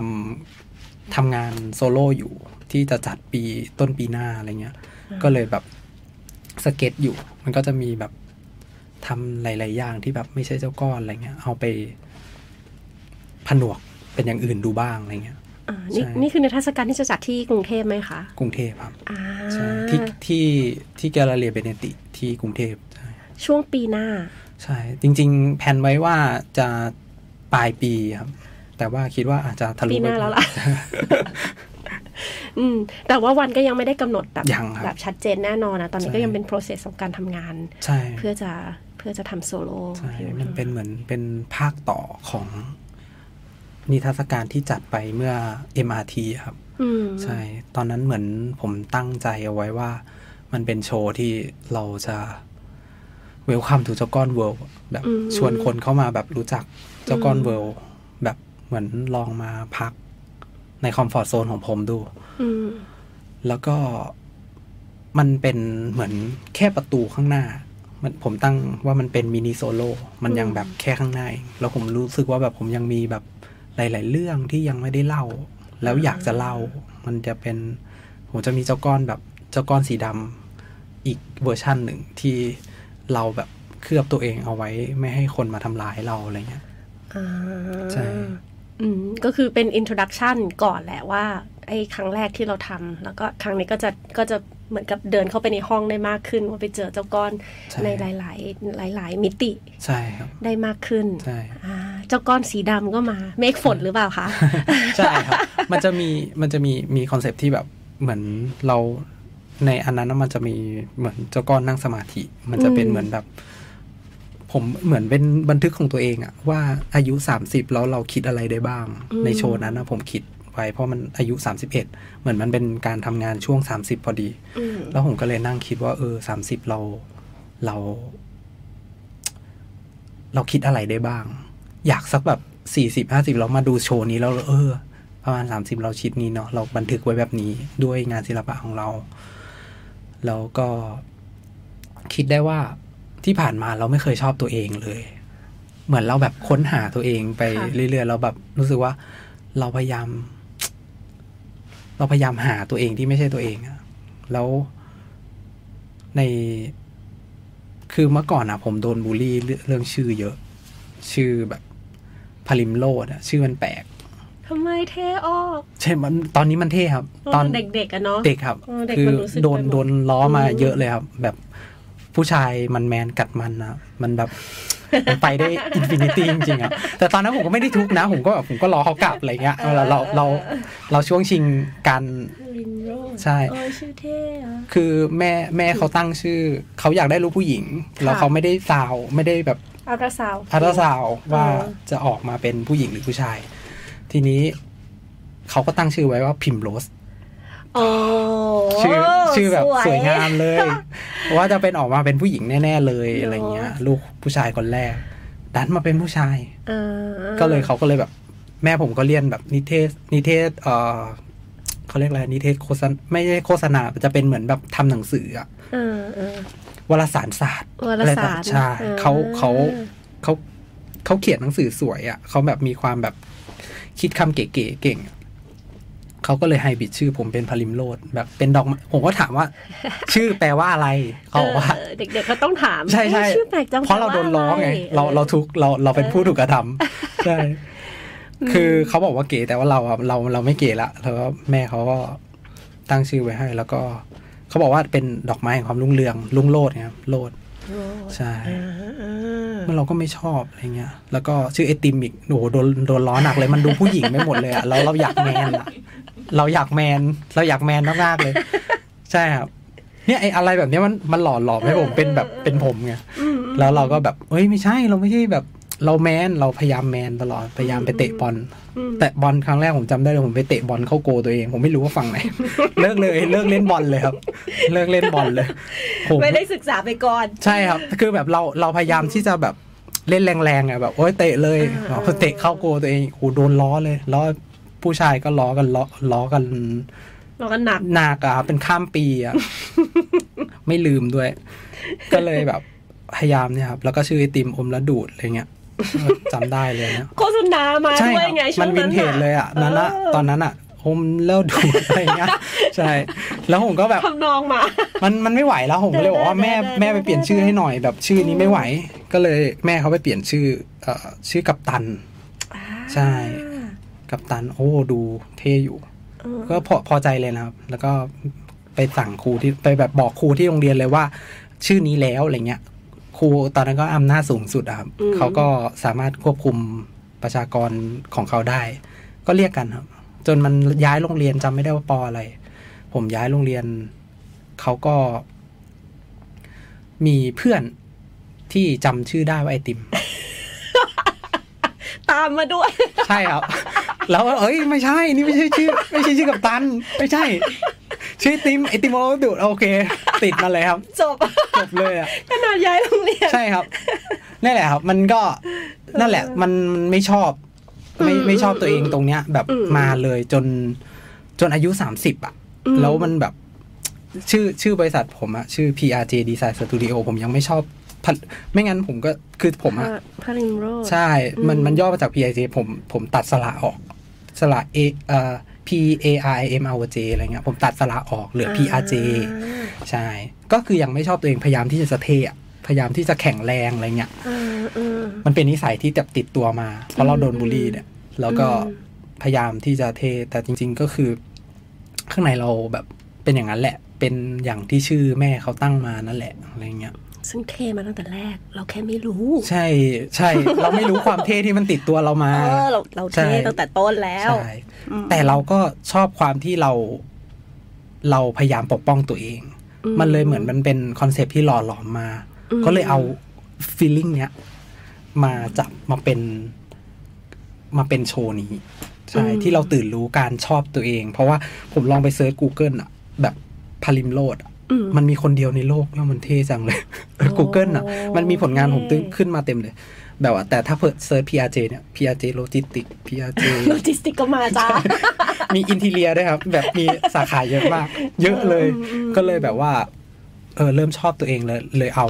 ำทำงานโซโล่อยู่ที่จะจัดปีต้นปีหน้าอะไรเงี้ย ก็เลยแบบสเก็ตอยู่ มันก็จะมีแบบ ทำหลาย ๆ อย่างที่แบบไม่ใช่เจ้าก้อนอะไรเงี้ยเอาไปผนวกเป็นอย่างอื่นดูบ้างอะไรเงี้ยอ่านี่ใช่นี่คือในเทรรศกาลที่จะจัดที่กรุงเทพไหมคะ กรุงเทพครับอ่าใช่ที่ที่ที่แกลเลอรี่เบเนติที่กรุงเทพใช่ช่วงปีหน้า ใช่ จริง ๆ แผนไว้ว่าจะปลายปีครับ แต่ว่าคิดว่าอาจจะทะลุปีหน้าไปแล้วล่ะ อืม แต่ว่าวันก็ยังไม่ได้กำหนดแบบยังครับแบบชัดเจนแน่นอนนะ ตอนนี้ใช่ก็ยังเป็น process ของการทำงาน ใช่ เพื่อจะเพื่อจะทำโซโล่ใช่ มันเป็นเหมือนเป็นภาคต่อของนิทรรศการที่จัดไปเมื่อ MRT ครับอืมใช่ ตอนนั้นเหมือนผมตั้งใจเอาไว้ว่า มันเป็นโชว์ที่เราจะเวลคัมทูเจ้าก้อนเวิลด์แบบอืมชวนคนเข้ามาแบบรู้จักเจ้าก้อนเวิลด์แบบเหมือนลองมาพัก ในคอมฟอร์ z โซนของผมดูอืมแล้วก็มันเป็นเหมือนแค่ประตูข้างหน้า มันผมตั้งว่ามันเป็น mini solo มันยังแบบแค่ข้างในแล้วผมรู้สึกว่าแบบผมยังมีแบบหลาย ๆ เรื่องที่ยังไม่ได้เล่า แล้วอยากจะเล่า มันจะเป็น ผมจะมีเจ้าก้อนแบบเจ้าก้อนสีดำอีกเวอร์ชั่นหนึ่งที่เราแบบเคลือบตัวเองเอาไว้ ไม่ให้คนมาทำร้ายเราอะไรเงี้ยอ่าใช่ อืมก็คือเป็น introduction ก่อนแหละว่า ไอ้ครั้งแรกที่เราทำแล้วก็ครั้งนี้ก็จะก็จะเหมือนกับเดินเข้าไปในห้องได้มากขึ้น ว่าไปเจอเจ้าก้อนใช่ในหลาย ๆ หลาย ๆ มิติใช่ครับได้มากขึ้นใช่อ่าเจ้าก้อนสีดำก็มาเมฆฝนหรือเปล่าคะใช่ครับมันจะมีมันจะมีมี concept ที่แบบเหมือนเราในอันนั้นนะมันจะมีเหมือนเจ้าก้อนนั่งสมาธิ มันจะเป็นอืมเหมือนแบบ ผมเหมือนเป็นบันทึกของตัวเองอะว่าอายุสามสิบแล้วเราคิดอะไรได้บ้าง ในโชว์นั้นนะผมคิดไว้เพราะมันอายุสามสิบเอ็ดเหมือนมันเป็นการทำงานช่วงสามสิบพอดีอืมแล้วผมก็เลยนั่งคิดว่า เออสามสิบเราเรา เราคิดอะไรได้บ้าง อยากสักแบบสี่สิบห้าสิบเรามาดูโชว์นี้แล้วเออ ประมาณสามสิบเราคิดนี้เนาะเราบันทึกไว้แบบนี้ด้วยงานศิลปะของเรา แล้วก็คิดได้ว่า ที่ผ่านมาเราไม่เคยชอบตัวเองเลย เหมือนเราแบบค้นหาตัวเองไปค่ะเรื่อยๆเราแบบรู้สึกว่า เราพยายาม เราพยายามหาตัวเองที่ไม่ใช่ตัวเองอะแล้วในคือเมื่อก่อนอะผมโดนบูลลี่เรื่องเรื่องชื่อเยอะ ชื่อแบบพาริมโลดอะชื่อมันแปลกทำไมเท่ออก ใช่มันตอนนี้มันเท่ครับ ตอนเด็กๆอะเนาะเด็กครับเออเด็กคือมันรู้สึกโดนไปหมดโดนล้อมาอืมเยอะเลยครับ แบบ ผู้ชายมันแมนกัดมันนะมันแบบมันไปได้อินฟินิตี้จริงๆอะแต่ตอนนั้นผมก็ไม่ได้ทุกข์นะ ผมก็แบบผมก็รอเขากลับอะไรเงี้ยเวลาเราเราเราช่วงชิงการลินโรดใช่เออชื่อเท่อะคือแม่แม่เขาตั้งชื่อ เขาอยากได้ลูกผู้หญิง แล้วเขาไม่ได้สาวไม่ได้แบบอัลตราซาวอัลตราซาวด์ว่าเออจะออกมาเป็นผู้หญิงหรือผู้ชาย ทีนี้เขาก็ตั้งชื่อไว้ว่า Primrose โอ้ชื่อชื่อแบบสวยงามยเลย ว่าจะเป็นออกมาเป็นผู้หญิงแน่ ๆ เลยเนอะอะไรเงี้ย ลูกผู้ชายคนแรกดันมาเป็นผู้ชายเออก็เลยเขาก็เลยแบบ แม่ผมก็เรียนแบบนิเทศ นิเทศเออเขาเรียกอะไรนิเทศโฆษณาไม่ใช่โฆษณาจะเป็นเหมือนแบบทำหนังสืออะเออเออวารสารศาสตร์วารสารใช่ออเขาเขาเขาเขาเขียนหนังสือสวยอะเขาแบบมีความแบบคิดคำเก๋ๆเก่งอะ เขาก็เลยให้บิดชื่อผมเป็นพลิมโลดแบบเป็นดอกไม้ผมก็ถามว่า ชื่อแปลว่าอะไรเขาบอกว่าเออเด็กๆเขาต้องถามใช่ใช่เอ๊ะชื่อแปลกจังเพราะเราโดนล้อไงแปลว่เราอะเราทุกข์เราเราเป็นผู้ถูกกระทำใช่คือเขาบอกว่าเก๋แต่ว่าเราอะเราเราไม่เก๋ละแล้วก็แม่เขาก็ตั้งชื่อไว้ให้ แล้วก็เขาบอกว่าเป็นดอกไม้แห่งความรุ่งเรืองรุ่งโรจน์ครับโรดโอ้ใช่อ่าอ่ามันเราก็ไม่ชอบอะไรเงี้ย แล้วก็ชื่อไอติมอีกโอ้โหโดนโดนล้อหนักเลยมันดูผู้หญิงไม่หมดเลยอะแล้วเราอยากแมนอะ เราอยากแมนเราอยากแมนมากๆเลย ใช่ครับ เนี่ยไออะไรแบบเนี้ยมันมันหล่อหลอมให้ผมเป็นแบบเป็นผมไงอืมแล้วเราก็แบบเอ้ยไม่ใช่เราไม่ใช่แบบ เราแมนเราพยายามแมนตลอดพยายามไปเตะบอลอืมแต่บอลครั้งแรกผมจำได้เลยผมไปเตะบอลเข้าโกตัวเอง ผมไม่รู้ว่าฝั่งไหนเลิกเลยเลิกเล่นบอลเลยครับ เลิกเล่นบอลเลยผมไม่ได้ศึกษาไปก่อน ใช่ครับ คือแบบเราเราพยายามที่จะแบบเล่นแรงๆอะแบบโอ้ยเตะเลยอ่าพอเตะเข้าโกตัวเองโหโดนล้อเลยล้อ ผู้ชายก็ล้อกันล้อล้อกันเราก็หนักหนักอะครับเป็นข้ามปีอะไม่ลืมด้วย ก็เลยแบบพยายามเนี่ยครับ แล้วก็ชื่อไอติมอมและดูดอะไรเงี้ยจำได้เลยเนี่ยโฆษณามาใช่ด้วยครับไงช่มัวนงวินั้นนเทจเลยอะนั้นอะตอนนั้นอะอมแล้วดูดอะไรเงี้ยใช่ แล้วผมก็แบบทำนองมา มันมันไม่ไหวแล้วผมก็เลยบอกว่าแม่ได้ได้แม่ไปเปลี่ยนชื่อให้หน่อย แบบชื่อนี้ไม่ไหว ก็เลยแม่เขาไปเปลี่ยนชื่อเอ่อชื่อกัปตัน ใช่ กัปตันโอ้ดูเท่อยู่เออก็พอพอใจเลยนะครับ แล้วก็ไปสั่งครูที่ไปแบบบอกครูที่โรงเรียนเลยว่า ชื่อนี้แล้วอะไรเงี้ยครูตอนนั้นก็อำนาจสูงสุดอะครับเขาก็สามารถควบคุมประชากรของเขาได้ ก็เรียกกันครับ จนมันย้ายโรงเรียนจำไม่ได้ว่าปออะไร ผมย้ายโรงเรียนเขาก็ มีเพื่อนที่จำชื่อได้ว่าไอติม ตามมาด้วย ใช่ครับ แล้วเอ้ยไม่ใช่นี่ไม่ใช่ชื่อไม่ใช่ชื่อกับตัน ไม่ใช่ ชื่อไอติมไอติมโอดูดโอเค ติดมาเลยครับ จบจบเลยอะขนาดย้ายโรงเรียนใช่ครับนั่นแหละครับ มันก็นั่นแหละ มันมันไม่ชอบ ไม่อืมไม่ชอบตัวเองตรงเนี้ย แบบอืมมาเลยจนจนอายุสามสิบอะอืมแล้วมันแบบ ชื่อชื่อบริษัทผมอะชื่อ PRJ Design Studio ผมยังไม่ชอบผลไม่งั้นผมก็คือผมอะพาริมโรดใช่ มันอืมมันย่อมาจาก PIJ ผมผมตัดสระออก สระ A เอ่อ P A R I M R J อะไรเงี้ยผมตัดสระออกเหลือ P R J ใช่ ก็คือยังไม่ชอบตัวเองพยายามที่จะเท่อะพยายามที่จะแข็งแรงอะไรเงี้ยอ่าอ่ามันเป็นนิสัยที่แบบติดตัวมา เพราะเราโดนบูลลี่เนี่ยแล้วก็อืมพยายามที่จะเท่แต่จริง ๆก็คือ ข้างในเราแบบเป็นอย่างนั้นแหละ เป็นอย่างที่ชื่อแม่เขาตั้งมานั่นแหละอะไรเงี้ย ซึ่งเท่มาตั้งแต่แรก เราแค่ไม่รู้ ใช่ใช่ เราไม่รู้ความเท่ที่มันติดตัวเรามาเออเราเราใช่เท่ตั้งแต่ต้นแล้วใช่แต่เราก็ชอบความที่เรา เราพยายามปกป้องตัวเองอืมมันเลยเหมือนมันเป็น concept ที่หล่อหลอมมาอืมก็เลยเอา feeling เนี้ยมาจับมาเป็นมาเป็นโชว์นี้ใช่ที่เราตื่นรู้การชอบตัวเอง เพราะว่าผมลองไป search Google อะแบบภริมโรจน์อะอื มมันมีคนเดียวในโลกเนี่ยมันเท่จังเลย Google อะ มันมีผลงานผมตึ้งขึ้นมาเต็มเลย แบบว่า แต่ถ้าเปิด search PRJ เนี่ย PRJ Logistic PRJ logistic ก็มาจ้า มี interior ด้วยครับ แบบมีสาขาเยอะมาก เยอะเลยอืมอืมก็เลยแบบว่า เออเริ่มชอบตัวเองเลย เลยเอา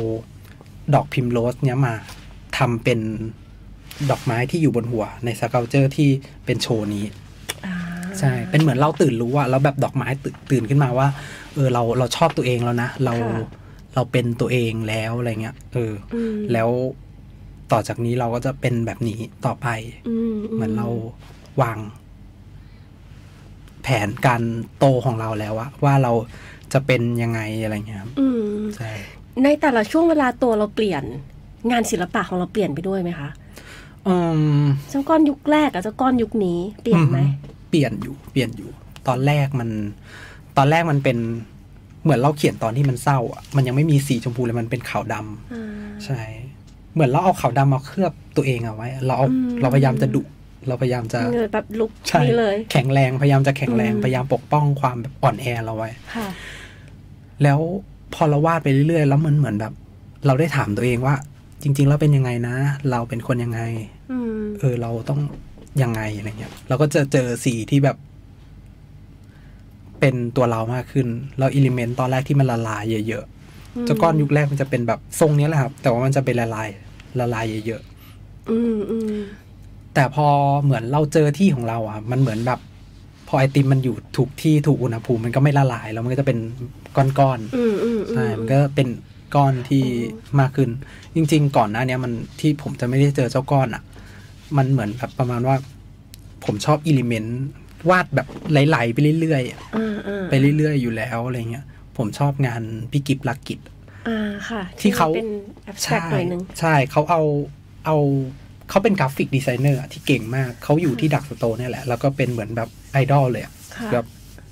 ดอก primrose เนี้ยมาทำเป็นดอกไม้ที่อยู่บนหัวในสเกลเจอร์ที่เป็นโชว์นี้ใช่ เป็นเหมือนเราตื่นรู้อะแล้วแบบดอกไม้ตื่นตื่นขึ้นมาว่า เออเราเราชอบตัวเองแล้วนะ เราค่ะเราเป็นตัวเองแล้วอะไรเงี้ยเออออืมแล้วต่อจากนี้เราก็จะเป็นแบบนี้ต่อไปอืมเหมือนเราวาง แผนการโตของเราแล้วอะว่าเราจะเป็นยังไงอะไรเงี้ยครับอืมใช่ในแต่ละช่วงเวลาตัวเราเปลี่ยน งานศิลปะของเราเปลี่ยนไปด้วยไหมคะอืมเจ้าก้อนยุคแรกกับเจ้าก้อนยุคนี้ เปลี่ยนไหมเปลี่ยนอยู่ เปลี่ยนอยู่ ตอนแรกมัน ตอนแรกมันเป็นเหมือนเราเขียนตอนที่มันเศร้าอะมันยังไม่มีสีชมพูเลยมันเป็นขาวดำอ่าใช่ เหมือนเราเอาขาวดำมาเคลือบตัวเองเอาไว้ เราเอาอืมเราพยายามจะดุเราพยายามจะเงยแบบลุกใช่นี้เลย แข็งแรงพยายามจะแข็งแรงอืมพยายามปกป้องความแบบอ่อนแอเราไว้ค่ะ แล้วพอเราวาดไปเรื่อยๆ แล้วมันเหมือนแบบ เราได้ถามตัวเองว่า จริง ๆ แล้วเป็นยังไงนะ เราเป็นคนยังไงอืมเออเราต้องยังไงอะไรเงี้ยเราก็จะเจอสีที่แบบ เป็นตัวเรามากขึ้น เราอิเลเมนต์ตอนแรกที่มันละลายเยอะๆเจ้าก้อนยุคแรกมันจะเป็นแบบทรงเนี้ยแหละครับ แต่ว่ามันจะเป็นละลายละลายเยอะอืมอืมๆแต่พอเหมือนเราเจอที่ของเราอะ มันเหมือนแบบพอไอติมมันอยู่ถูกที่ถูกอุณหภูมิมันก็ไม่ละลาย แล้วมันก็จะเป็นก้อนๆอืมอืมใช่มันก็เป็นก้อนที่มากขึ้น จริง ๆ ก่อนหน้าเนี้ยมันที่ผมจะไม่ได้เจอเจ้าก้อนอะ่ะ มันเหมือนแบบประมาณว่า ผมชอบอิเลเมนต์ วาดแบบไหลๆไปเรื่อยๆอะอ่าอ่าไปเรื่อยๆอยู่แล้วอะไรเงี้ย ผมชอบงานพี่กิฟลักกิจอ่าค่ะที่เขาเป็นแอบสแตรกหน่อยนึงใช่เขาเอาเอาเขาเป็นกราฟิกดีไซเนอร์อะที่เก่งมากเขาอยู่ที่ดักสโตเนี่ยแหละ แล้วก็เป็นเหมือนแบบไอดอลเลยอะค่ะแบบ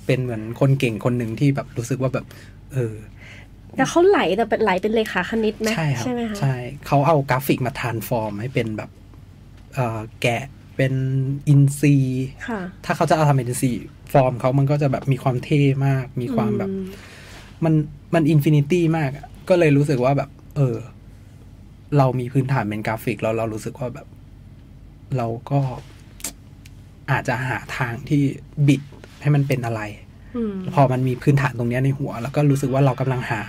เป็นเหมือนคนเก่งคนหนึ่งที่แบบรู้สึกว่าแบบ เออแต่เขาไหลแต่เป็นไหลเป็นเลขาคณิตไหมใช่ครับไหมคะใช่เขาเอากราฟิกมาทานฟอร์มให้เป็นแบบเอ่อแกะ เป็นอินซีย์ค่ะถ้าเขาจะเอาทำเป็นอินซีย์ฟอร์มเขามันก็จะแบบมีความเท่มาก มีความแบบอืมมันมันอินฟินิตี้มากอะก็เลยรู้สึกว่าแบบ เออ เรามีพื้นฐานเป็นกราฟิก แล้วเรารู้สึกว่าแบบ เราก็อาจจะหาทางที่บิดให้มันเป็นอะไรอืมพอมันมีพื้นฐานตรงเนี้ยในหัว แล้วก็รู้สึกว่าเรากำลังหา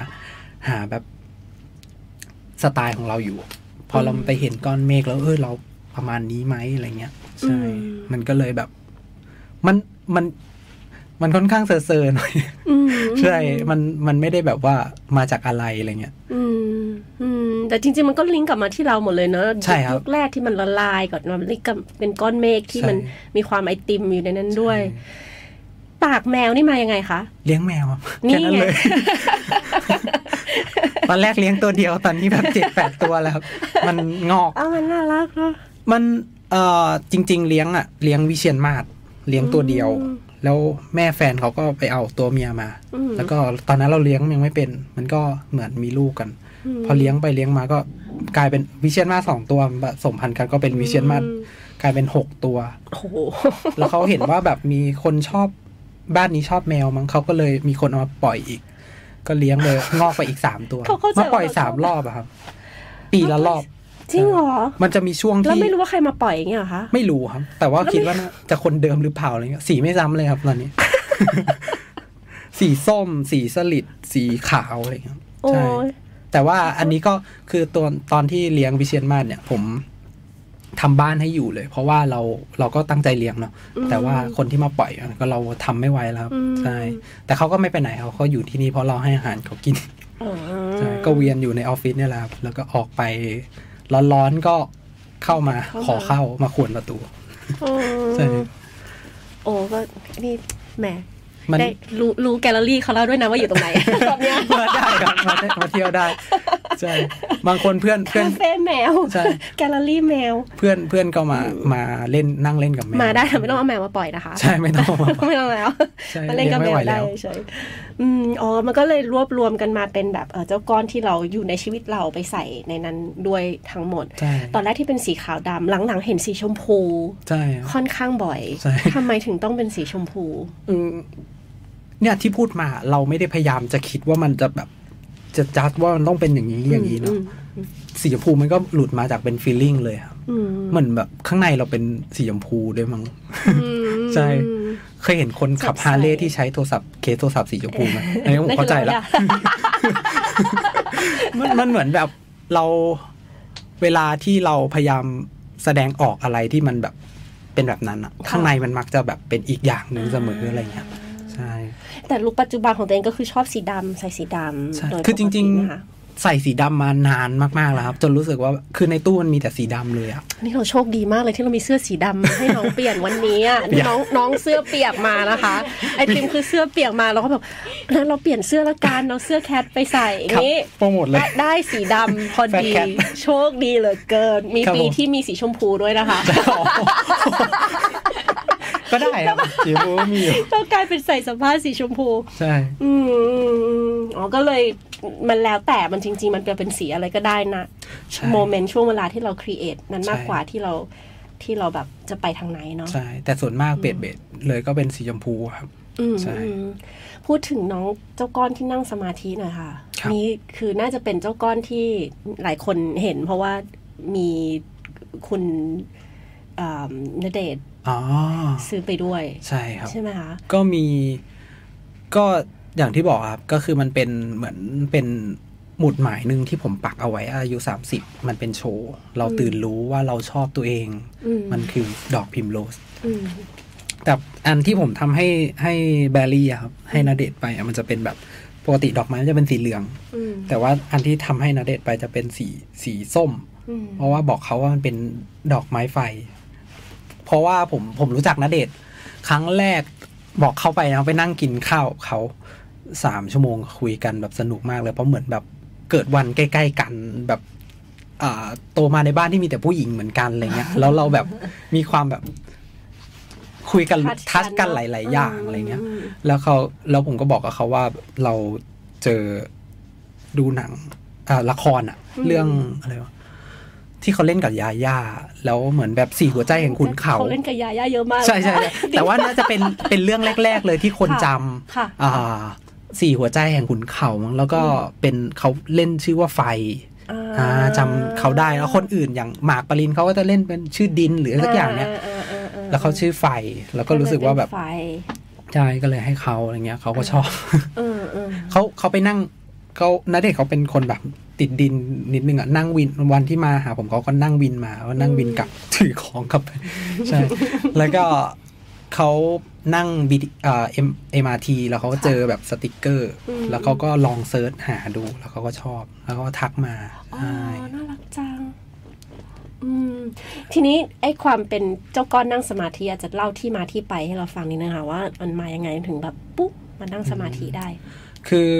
หาแบบสไตล์ของเราอยู่ พอเราไปเห็นก้อนเมฆแล้วเออเรา ประมาณนี้ไหมอะไรเงี้ยใช่ มันก็เลยแบบ มันมันมันค่อนข้างเซอร์เซอร์หน่อยอืมใช่ มันมันไม่ได้แบบว่ามาจากอะไรอะไรเงี้ยอืมอืมแต่จริงๆมันก็ลิงก์กลับมาที่เราหมดเลยเนอะใช่ครับยุคแรกที่มันละลายก่อนมันลิงก์กับเป็นก้อนเมฆที่ใช่มันมีความไอติมอยู่ในนั้นด้วย ปากแมวนี่มายังไงคะเลี้ยงแมวครับนี่แค่นั้นไงเลยตอนแรกเลี้ยงตัวเดียวตอนนี้แบบเจ็ดแปดตัวแล้วครับ มันงอกอ้าวมันน่ารักเนาะ มันเอ่อจริง ๆ เลี้ยงอะเลี้ยงวิเชียนมาศเลี้ยงตัวเดียวอืมแล้วแม่แฟนเขาก็ไปเอาตัวเมียมาอืมแล้วก็ตอนนั้นเราเลี้ยงยังไม่เป็น มันก็เหมือนมีลูกกันมพอเลี้ยงไปเลี้ยงมาก็กลายเป็นวิเชียนมาศสองตัวผสมพันธุ์กันก็เป็นวิเชียนมาศอืมกลายเป็นหกตัวโอ้โหแล้วเขาเห็นว่าแบบมีคนชอบบ้านนี้ชอบแมวมั้งเขาก็เลยมีคนเอามาปล่อยอีก ก็เลี้ยงเลยงอกไปอีกสามตัวเขาเข้าใจมาปล่อยว่าเขาสามรอบอะครับ ปีละรอบ จริงเหรอ มันจะมีช่วงแล้วที่ไม่รู้ว่าใครมาปล่อยอย่างเงี้ยเหรอคะ ไม่รู้ครับ แต่ว่าแล้วคิดไม่ว่าน่าจะคนเดิมหรือเปล่าอะไรเงี้ย สีไม่ซ้ำเลยครับตอนนี้ สีส้ม สีสลิด สีขาวอะไรเงี้ยโอ้ใช่ยแต่ว่าอันนี้ก็คือตอนตอนที่เลี้ยงวิเชียนมาศเนี่ย ผมทำบ้านให้อยู่เลย เพราะว่าเราเราก็ตั้งใจเลี้ยงเนาะอืมแต่ว่าคนที่มาปล่อยอะก็เราทำไม่ไหวแล้วครับอืมใช่ แต่เขาก็ไม่ไปไหนเขาก็อยู่ที่นี่เพราะเราให้อาหารเขากินอ๋อใช่ก็เวียนอยู่ในออฟฟิศเนี่ยแหละครับ แล้วก็ออกไป ร้อนๆก็เข้ามาขอเข้ามาขวนประตูอ๋อใช่โอ้ก็นี่แหมมันได้รู้รู้แกลเลอรี่เขาแล้วด้วยนะว่าอยู่ตรงไหนตอนเนี้ยมาได้ครับมาได้มาเที่ยวได้ ใช่บางคนเพื่อนเพื่อนคาเฟ่แมวใช่แกลเลอรี่แมว เพื่อนเพื่อนก็มามาเล่นนั่งเล่นกับแมวมาได้แต่ไม่ต้องเอาแมวมาปล่อยนะคะ ใช่ไม่ต้องมาไม่ต้องแล้วใช่มาเล่นกับแมเลี้ยงไม่ไหววได้แล้วเฉยอืมอ๋อมันก็เลยรวบรวมกันมาเป็นแบบเออเจ้าก้อนที่เราอยู่ในชีวิตเราไปใส่ในนั้นด้วยทั้งหมดใช่ตอนแรกที่เป็นสีขาวดำหลังๆเห็นสีชมพูใช่ครับค่อนข้างบ่อยใช่ทำไมถึงต้องเป็นสีชมพู อืมเนี่ยที่พูดมาเราไม่ได้พยายามจะคิดว่ามันจะแบบ จะจัดว่ามันต้องเป็นอย่างนี้อย่างนี้เนาะสีชมพูมันก็หลุดมาจากเป็นฟีลลิ่งเลยครับอืมเหมือนแบบข้างในเราเป็นสีชมพูด้วยมั้งอืมใช่เคยเห็นคนขับสดใสฮาร์เลย์ที่ใช้โทรศัพท์เคสโทรศัพท์สีชมพูไหมอันนี้ผมเข้าใจแล้วมันมันเหมือนแบบเราเวลาที่เราพยายามแสดงออกอะไรที่มันแบบเป็นแบบนั้นอะข้างในมันมักจะแบบเป็นอีกอย่างหนึ่งเสมออะไรเงี้ยใช่ แต่ลุคปัจจุบันของตัวเองก็คือชอบสีดำใส่สีดำใช่โดยคือจริงปกตินะคะๆใส่สีดำมานานมากๆแล้วครับ จนรู้สึกว่าคือในตู้มันมีแต่สีดำเลยอะนี่เราโชคดีมากเลยที่เรามีเสื้อสีดำให้น้องเปลี่ยนวันนี้อะนี่น้องน้องเสื้อเปียกมานะคะ ไอติมคือเสื้อเปียกมาเราก็แบบงั้นเราเปลี่ยนเสื้อละกันเราเสื้อแคทไปใส่ครับนี่โปรโมทเลยได้ได้สีดำพอดี Fat Cat โชคดีเหลือเกิน มีครับปีผมที่มีสีชมพูด้วยนะคะ ก็ได้ครับสีชมพูก็มีอยู่ก็กลายเป็นใส่สภาพสีชมพู ใช่อืมอืมอืมอ๋อก็เลยมันแล้วแต่มันจริง ๆ มันจะเป็นสีอะไรก็ได้นะใช่ moment ช่วงเวลาที่เรา create นั้นมากใช่กว่าที่เราที่เราแบบจะไปทางไหนเนาะใช่แต่ส่วนมาก base baseเลยก็เป็นสีชมพูครับอืมใช่อืมพูดถึงน้องเจ้าก้อนที่นั่งสมาธิหน่อยค่ะครับนี่คือน่าจะเป็นเจ้าก้อนที่หลายคนเห็น เพราะว่ามีคุณอ่านเดชน์อ๋อ ซื้อไปด้วย ใช่ครับ ใช่ไหมคะ ก็มีก็อย่างที่บอกครับ ก็คือมันเป็นเหมือนเป็นหมุดหมายหนึ่งที่ผมปักเอาไว้อายุสามสิบมันเป็นโชว์ เราตื่นรู้ว่าเราชอบตัวเองอืมมันคือดอกพิมโรสอืมแต่อันที่ผมทำให้ให้แบรี่อะครับ ให้นาเดชน์ไปอะมันจะเป็นแบบปกติดอกไม้มันจะเป็นสีเหลืองอืมแต่ว่าอันที่ทำให้นาเดชน์ไปจะเป็นสีสีส้มอืมเพราะว่าบอกเขาว่ามันเป็นดอกไม้ไฟ เพราะว่าผมผมรู้จักนาเดชน์ครั้งแรกบอกเขาไปนะไปนั่งกินข้าวเขาสามชั่วโมงคุยกันแบบสนุกมากเลย เพราะเหมือนแบบเกิดวันใกล้ ๆ กันแบบอ่าโตมาในบ้านที่มีแต่ผู้หญิงเหมือนกันอะไรเงี้ยแล้วเราแบบมีความแบบคุยกันทัชกันทัชกันเนอะหลาย ๆ อย่างอืมอะไรเงี้ยอืมแล้วเขาแล้วผมก็บอกกับเขาว่าเราเจอดูหนังอ่าละครอะเรื่องอะไรวะ ที่เขาเล่นกับยาย่าแล้วเหมือนแบบสี่หัวใจแห่งขุนเขาเขาเล่นกับยาย่าเยอะมากใช่ใช่ใช่แต่ว่าน่าจะเป็นเป็นเรื่องแรก ๆ เลยที่คนจค่ะำอ่าสี่หัวใจแห่งขุนเขามั้งแล้วก็เป็นเขาเล่นชื่อว่าไฟอ่าจำเขาได้แล้วคนอื่นอย่างหมากปรินเขาก็จะเล่นเป็นชื่อดินหรืออะไรสักอย่างเนี้ยแล้วเขาชื่อไฟแล้วก็รู้สึกว่าแบบไฟใช่ก็เลยให้เขาอะไรเงี้ยเขาก็ชอบเออเออเขาเขาไปนั่ง เขาณเดชน์เขาเป็นคนแบบติดดินนิดนึงอะนั่งวินวันที่มาหาผมเขาก็นั่งวินมาว่านั่งวินกลับถือของกลับไปใช่แล้วก็เขานั่งบีเอ่อเอ็ม MRT แล้วเขาก็เจอแบบสติกเกอร์ แล้วเขาก็ลอง search หาดูแล้วเขาก็ชอบ แล้วเขาก็ทักมาอ๋อใช่น่ารักจังอืมทีนี้ไอ้ความเป็นเจ้าก้อนนั่งสมาธิอาจจะเล่าที่มาที่ไปให้เราฟังนิดนึงค่ะว่ามันมายังไงถึงแบบปุ๊บมานั่งสมาธิได้ คือ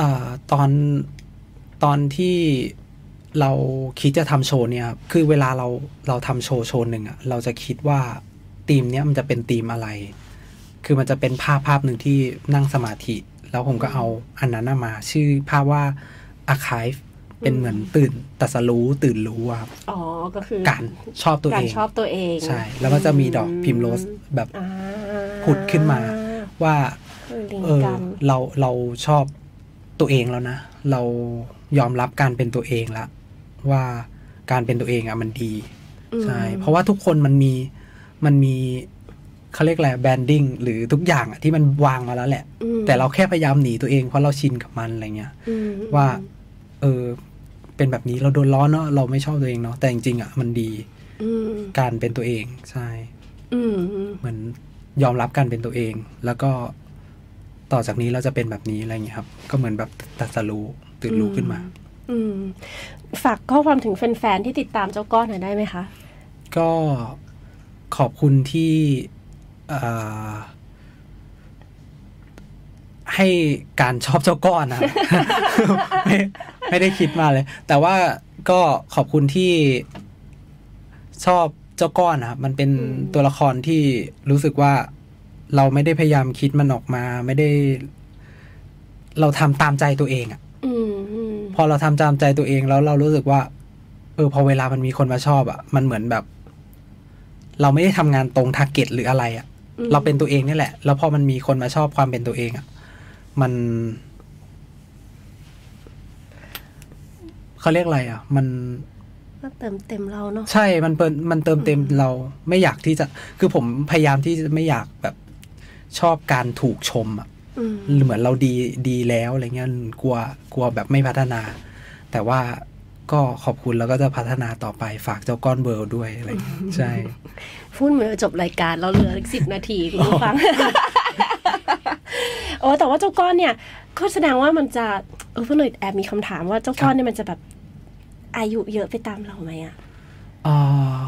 อ่าตอนตอนที่เราคิดจะทำโชว์เนี่ยครับคือเวลาเราเราทำโชว์โชว์หนึ่งอะเราจะคิดว่าธีมเนี้ยมันจะเป็นธีมอะไร คือมันจะเป็นภาพภาพหนึ่งที่นั่งสมาธิ แล้วผมก็เอาอันนั้นน่ะมา ชื่อภาพว่า archive เป็นเหมือนตื่นตรัสรู้ตื่นรู้อะครับ อ๋อ ก็คือ การชอบตัวการเองชอบตัวเอง ใช่ แล้วก็จะมีดอก primrose แบบอ่าผุดขึ้นมา ว่า เออลิงเออกันเรา เราชอบ ตัวเองแล้วนะ เรายอมรับการเป็นตัวเองละว่าการเป็นตัวเองอะมันดีใช่เพราะว่าทุกคนมันมีมันมีเขาเรียกอะไร branding หรือทุกอย่างอะที่มันวางมาแล้วแหละอืมแต่เราแค่พยายามหนีตัวเองเพราะเราชินกับมันอะไรเงี้ยอืมว่า เออเป็นแบบนี้เราโดนล้อเนาะเราไม่ชอบตัวเองเนาะแต่จริงๆอะมันดีอืมการเป็นตัวเองใช่อืมอืมเหมือนยอมรับการเป็นตัวเอง แล้วก็ ต่อจากนี้เราจะเป็นแบบนี้อะไรอย่างเงี้ยครับ ก็เหมือนแบบตรัสรู้ตื่นรู้ขึ้นมา อืมฝากข้อความถึงแฟนๆที่ติดตามเจ้าก้อนหน่อยได้ไหมคะ ก็ขอบคุณที่เอ่อให้การชอบเจ้าก้อนนะไม่ไม่ได้คิดมาเลย แต่ว่าก็ขอบคุณที่ชอบเจ้าก้อนนะครับมันเป็นอืมตัวละครที่รู้สึกว่า เราไม่ได้พยายามคิดมันออกมา ไม่ได้ เราทำตามใจตัวเองอะอืมอืมพอเราทำตามใจตัวเองแล้วเรารู้สึกว่า เออ พอเวลามันมีคนมาชอบอะ่ะ มันเหมือนแบบ เราไม่ได้ทำงานตรงทาร์เก็ตหรืออะไรอะ่ะอืมเราเป็นตัวเองนี่แหละ แล้วพอมันมีคนมาชอบความเป็นตัวเองอะ่ะ มันเขาเรียกอะไรอะ่ะ มันก็เติมเต็มเราเนาะใช่มันเปิดมันเติมเต็มเราไม่อยากที่จะ คือผมพยายามที่จะไม่อยากแบบ ชอบการถูกชมอะอืมเหมือนเราดีดีแล้วอะไรเงี้ยกลัวกลัวแบบไม่พัฒนา แต่ว่าก็ขอบคุณแล้วก็จะพัฒนาต่อไปฝากเจ้าก้อนเวิลด์ด้วย อะไรเงี้ยใช่ พูดเหมือนจบรายการเราเหลืออีกสิบนาทีคุณผู้ฟังโอ้แต่ว่าเจ้าก้อนเนี่ยก็แสดงว่ามันจะเออเพื่อนหน่อยแอบมีคำถามว่าเจ้าก้อนเนี่ยมันจะแบบอายุเยอะไปตามเราไหมอะเอ่อ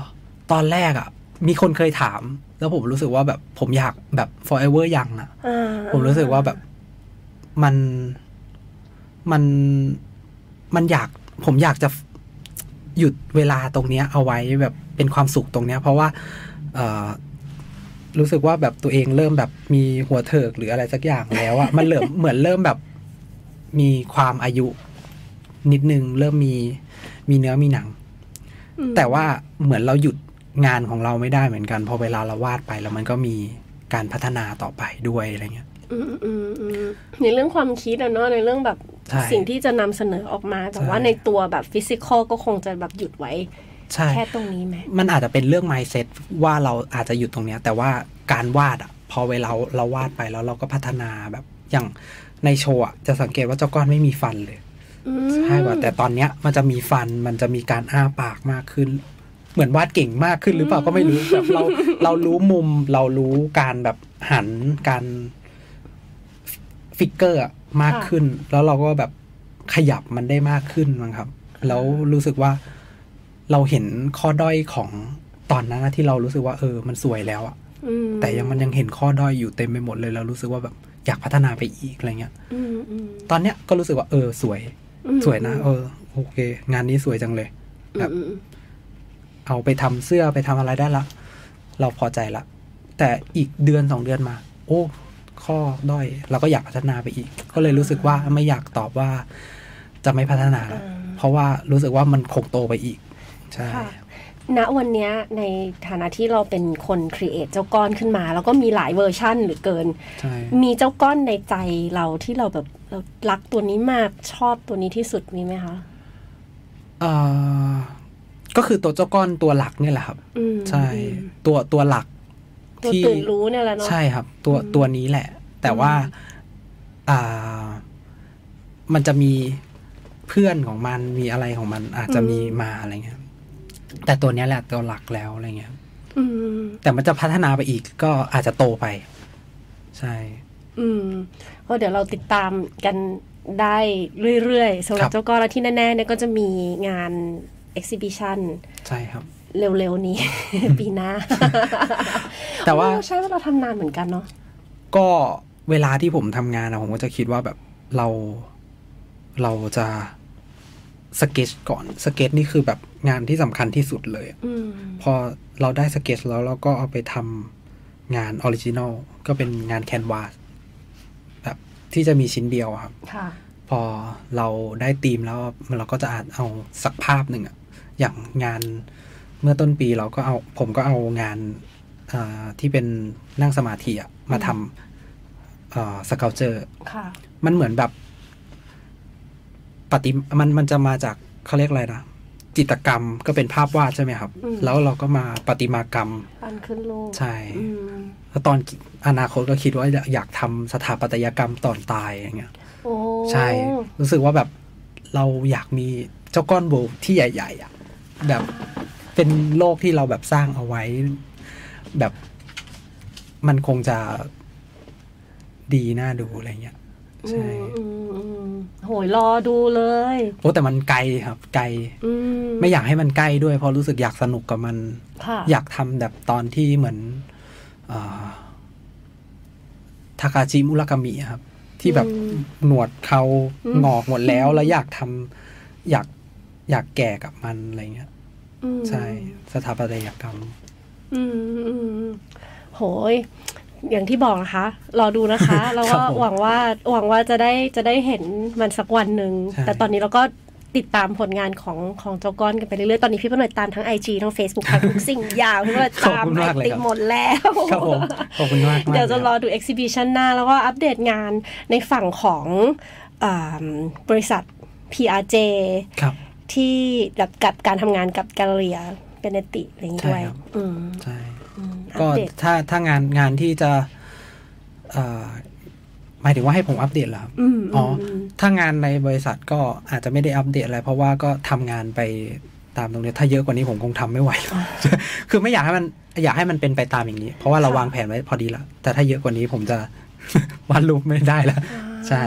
ตอนแรกอะ มีคนเคยถาม แล้วผมรู้สึกว่าแบบผมอยากแบบ forever ยังอะอ่าผมรู้สึกว่าแบบมันมันมันอยากผมอยากจะหยุดเวลาตรงเนี้ย เอาไว้แบบเป็นความสุขตรงเนี้ย เพราะว่า เอ่อรู้สึกว่าแบบตัวเองเริ่มแบบมีหัวเถิกหรืออะไรสักอย่างแล้วอะมันเริ่มเหมือนเริ่มแบบมีความอายุ นิดนึงเริ่มมีมีเนื้อมีหนังอืมแต่ว่าเหมือนเราหยุด งานของเราไม่ได้เหมือนกัน พอเวลาเราวาดไปแล้วมันก็มีการพัฒนาต่อไปด้วยอะไรเงี้ยอืมอืมอืมในเรื่องความคิดอะเนาะในเรื่องแบบใช่สิ่งที่จะนำเสนอออกมา แต่ใช่ว่าในตัวแบบฟิสิกอลก็คงจะแบบหยุดไว้ใช่แค่ตรงนี้ไหมมันอาจจะเป็นเรื่อง mindset ว่าเราอาจจะหยุดตรงเนี้ย แต่ว่าการวาดอะพอเวลาเราวาดไปแล้วเราก็พัฒนาแบบอย่างในโชว์อะจะสังเกตว่าเจ้าก้อนไม่มีฟันเลยอืมใช่ป่ะแต่ตอนเนี้ยมันจะมีฟันมันจะมีการอ้าปากมากขึ้น เหมือนวาดเก่งมากขึ้นหรือเปล่าก็ไม่รู้แบบเราเรารู้มุมเรารู้การแบบหันการฟิกเกอร์อะมากขึ้น แล้วเราก็แบบขยับมันได้มากขึ้นมั้งครับ แล้วรู้สึกว่าเราเห็นข้อด้อยของตอนนั้นนะที่เรารู้สึกว่า เออ มันสวยแล้วอะอืมแต่ยังมันยังเห็นข้อด้อยอยู่เต็มไปหมดเลยเรารู้สึกว่าแบบอยากพัฒนาไปอีกอะไรเงี้ยอืมอืมตอนเนี้ยก็รู้สึกว่า เออ สวยอืมสวยนะเออ โอเค งานนี้สวยจังเลยแบบอืมอืม เอาไปทำเสื้อไปทำอะไรได้ละ เราพอใจละ แต่อีกเดือนสองเดือนมา โอ้ ข้อด้อยเราก็อยากพัฒนาไปอีก ก็เลยรู้สึกว่าไม่อยากตอบว่า จะไม่พัฒนาแล้วเพราะว่ารู้สึกว่ามันคงโตไปอีก ใช่ค่ะณวันเนี้ยในฐานะที่เราเป็นคน create เจ้าก้อนขึ้นมา แล้วก็มีหลายเวอร์ชั่นเหรือเกินใช่มีเจ้าก้อนในใจเราที่เราแบบเรารักตัวนี้มากชอบตัวนี้ที่สุดมีไหมคะเอ่อ ก็คือตัวเจ้าก้อนตัวหลักเนี่ยแหละครับอืมใช่อืมตัวตัวหลักตัวตื่นรู้เนี่ยแหละเนาะใช่ครับ ตัวอืมตัวนี้แหละ แต่ว่าอ่า มันจะมีเพื่อนของมันมีอะไรของมัน อาจจะมีมาอะไรเงี้ยแต่ตัวเนี้ยแหละตัวหลักแล้วอะไรเงี้ยอืมแต่มันจะพัฒนาไปอีกก็อาจจะโตไป ใช่ อืมก็เดี๋ยวเราติดตามกันได้เรื่อยๆสำหรับครับเจ้าก้อนและที่แน่ๆเนี่ยก็จะมีงาน exhibition ใช่ครับ เร็วๆนี้ ปีหน้า แต่ว่าโอ้ใช้เวลาทำนานเหมือนกันเนาะก็เวลาที่ผมทำงานนะผมก็จะคิดว่าแบบเราเราจะสเก็ตก่อนสเก็ตนี่คือแบบงานที่สำคัญที่สุดเลยอืมพอเราได้สเก็ตแล้วเราก็เอาไปทำงาน original ก็เป็นงาน canvas แบบที่จะมีชิ้นเดียวอะครับค่ะพอเราได้ธีมแล้วเราก็จะอาจเอาสักภาพหนึ่งอะ อย่างงานเมื่อต้นปีเราก็เอาผมก็เอางานอ่าที่เป็นนั่งสมาธิอะมาทำ sculpture ค่ะมันเหมือนแบบปฏิมันมันจะมาจากเขาเรียกอะไรนะจิตรกรรมก็เป็นภาพวาดใช่ไหมครับอืมแล้วเราก็มาประติมากรรมปั้นขึ้นรูปใช่อืมแล้วตอนอนาคตก็คิดว่าอยากทำสถาปัตยกรรมตอนตายอย่างเงี้ยโอ้ใช่ รู้สึกว่าแบบเราอยากมีเจ้าก้อนโบที่ใหญ่ ๆ อะ แบบเป็นโลกที่เราแบบสร้างเอาไว้ แบบมันคงจะดีน่าดูอะไรเงี้ยใช่อืมอืมอืมโหยรอดูเลยโอ้แต่มันไกลครับ ไกลอืมไม่อยากให้มันใกล้ด้วยเพราะรู้สึกอยากสนุกกับมันค่ะอยากทำแบบตอนที่เหมือนทาคาจิมุรากามิครับ ที่แบบอืมหนวดเขาอืมงอกหมดแล้วแล้วอยากทำอยาก อยากแก่กับมันอะไรเงี้ยอืมใช่ สถาปัตยกรรมอืมอืมอืมโหย อย่างที่บอกนะคะ รอดูนะคะแล้วครัก็บผมหวังว่าหวังว่าจะได้จะได้เห็นมันสักวันหนึ่งใช่แต่ตอนนี้เราก็ติดตามผลงานของของเจ้าก้อนกันไปเรื่อยๆ ตอนนี้พี่ปนอยตามทั้ง IG ทั้ง Facebook ทั้งทุกสิ่งอย่างพี่ปนอยขอบตามคุณไอมากเลยติครับหมดแล้วครับผมขอบคุณมากมากเดี๋ยวจะรอลดู exhibition หน้า แล้วก็อัปเดตงานในฝั่งของอ่าบริษัท PRJ ครับ ที่กับกับการทำงานกับแกลเลอรี่เบเนติอะไรอย่างนี้ด้วยใช่ครับอืมใช่อืมอัก็ปเดตถ้าถ้างานงานที่จะเอ่อหมายถึงว่าให้ผมอัปเดตเหรอครับอืมอ๋ออืมถ้างานในบริษัทก็อาจจะไม่ได้อัปเดตอะไร เพราะว่าก็ทำงานไปตามตรงนี้ ถ้าเยอะกว่านี้ผมคงทำไม่ไหว คือไม่อยากให้มันอยากให้มันเป็นไปตามอย่างนี้ เพราะว่าเราวางแผนไว้พอดีแล้วแต่ถ้าเยอะกว่านี้ผมจะวาดรูปไม่ได้แล้วใช่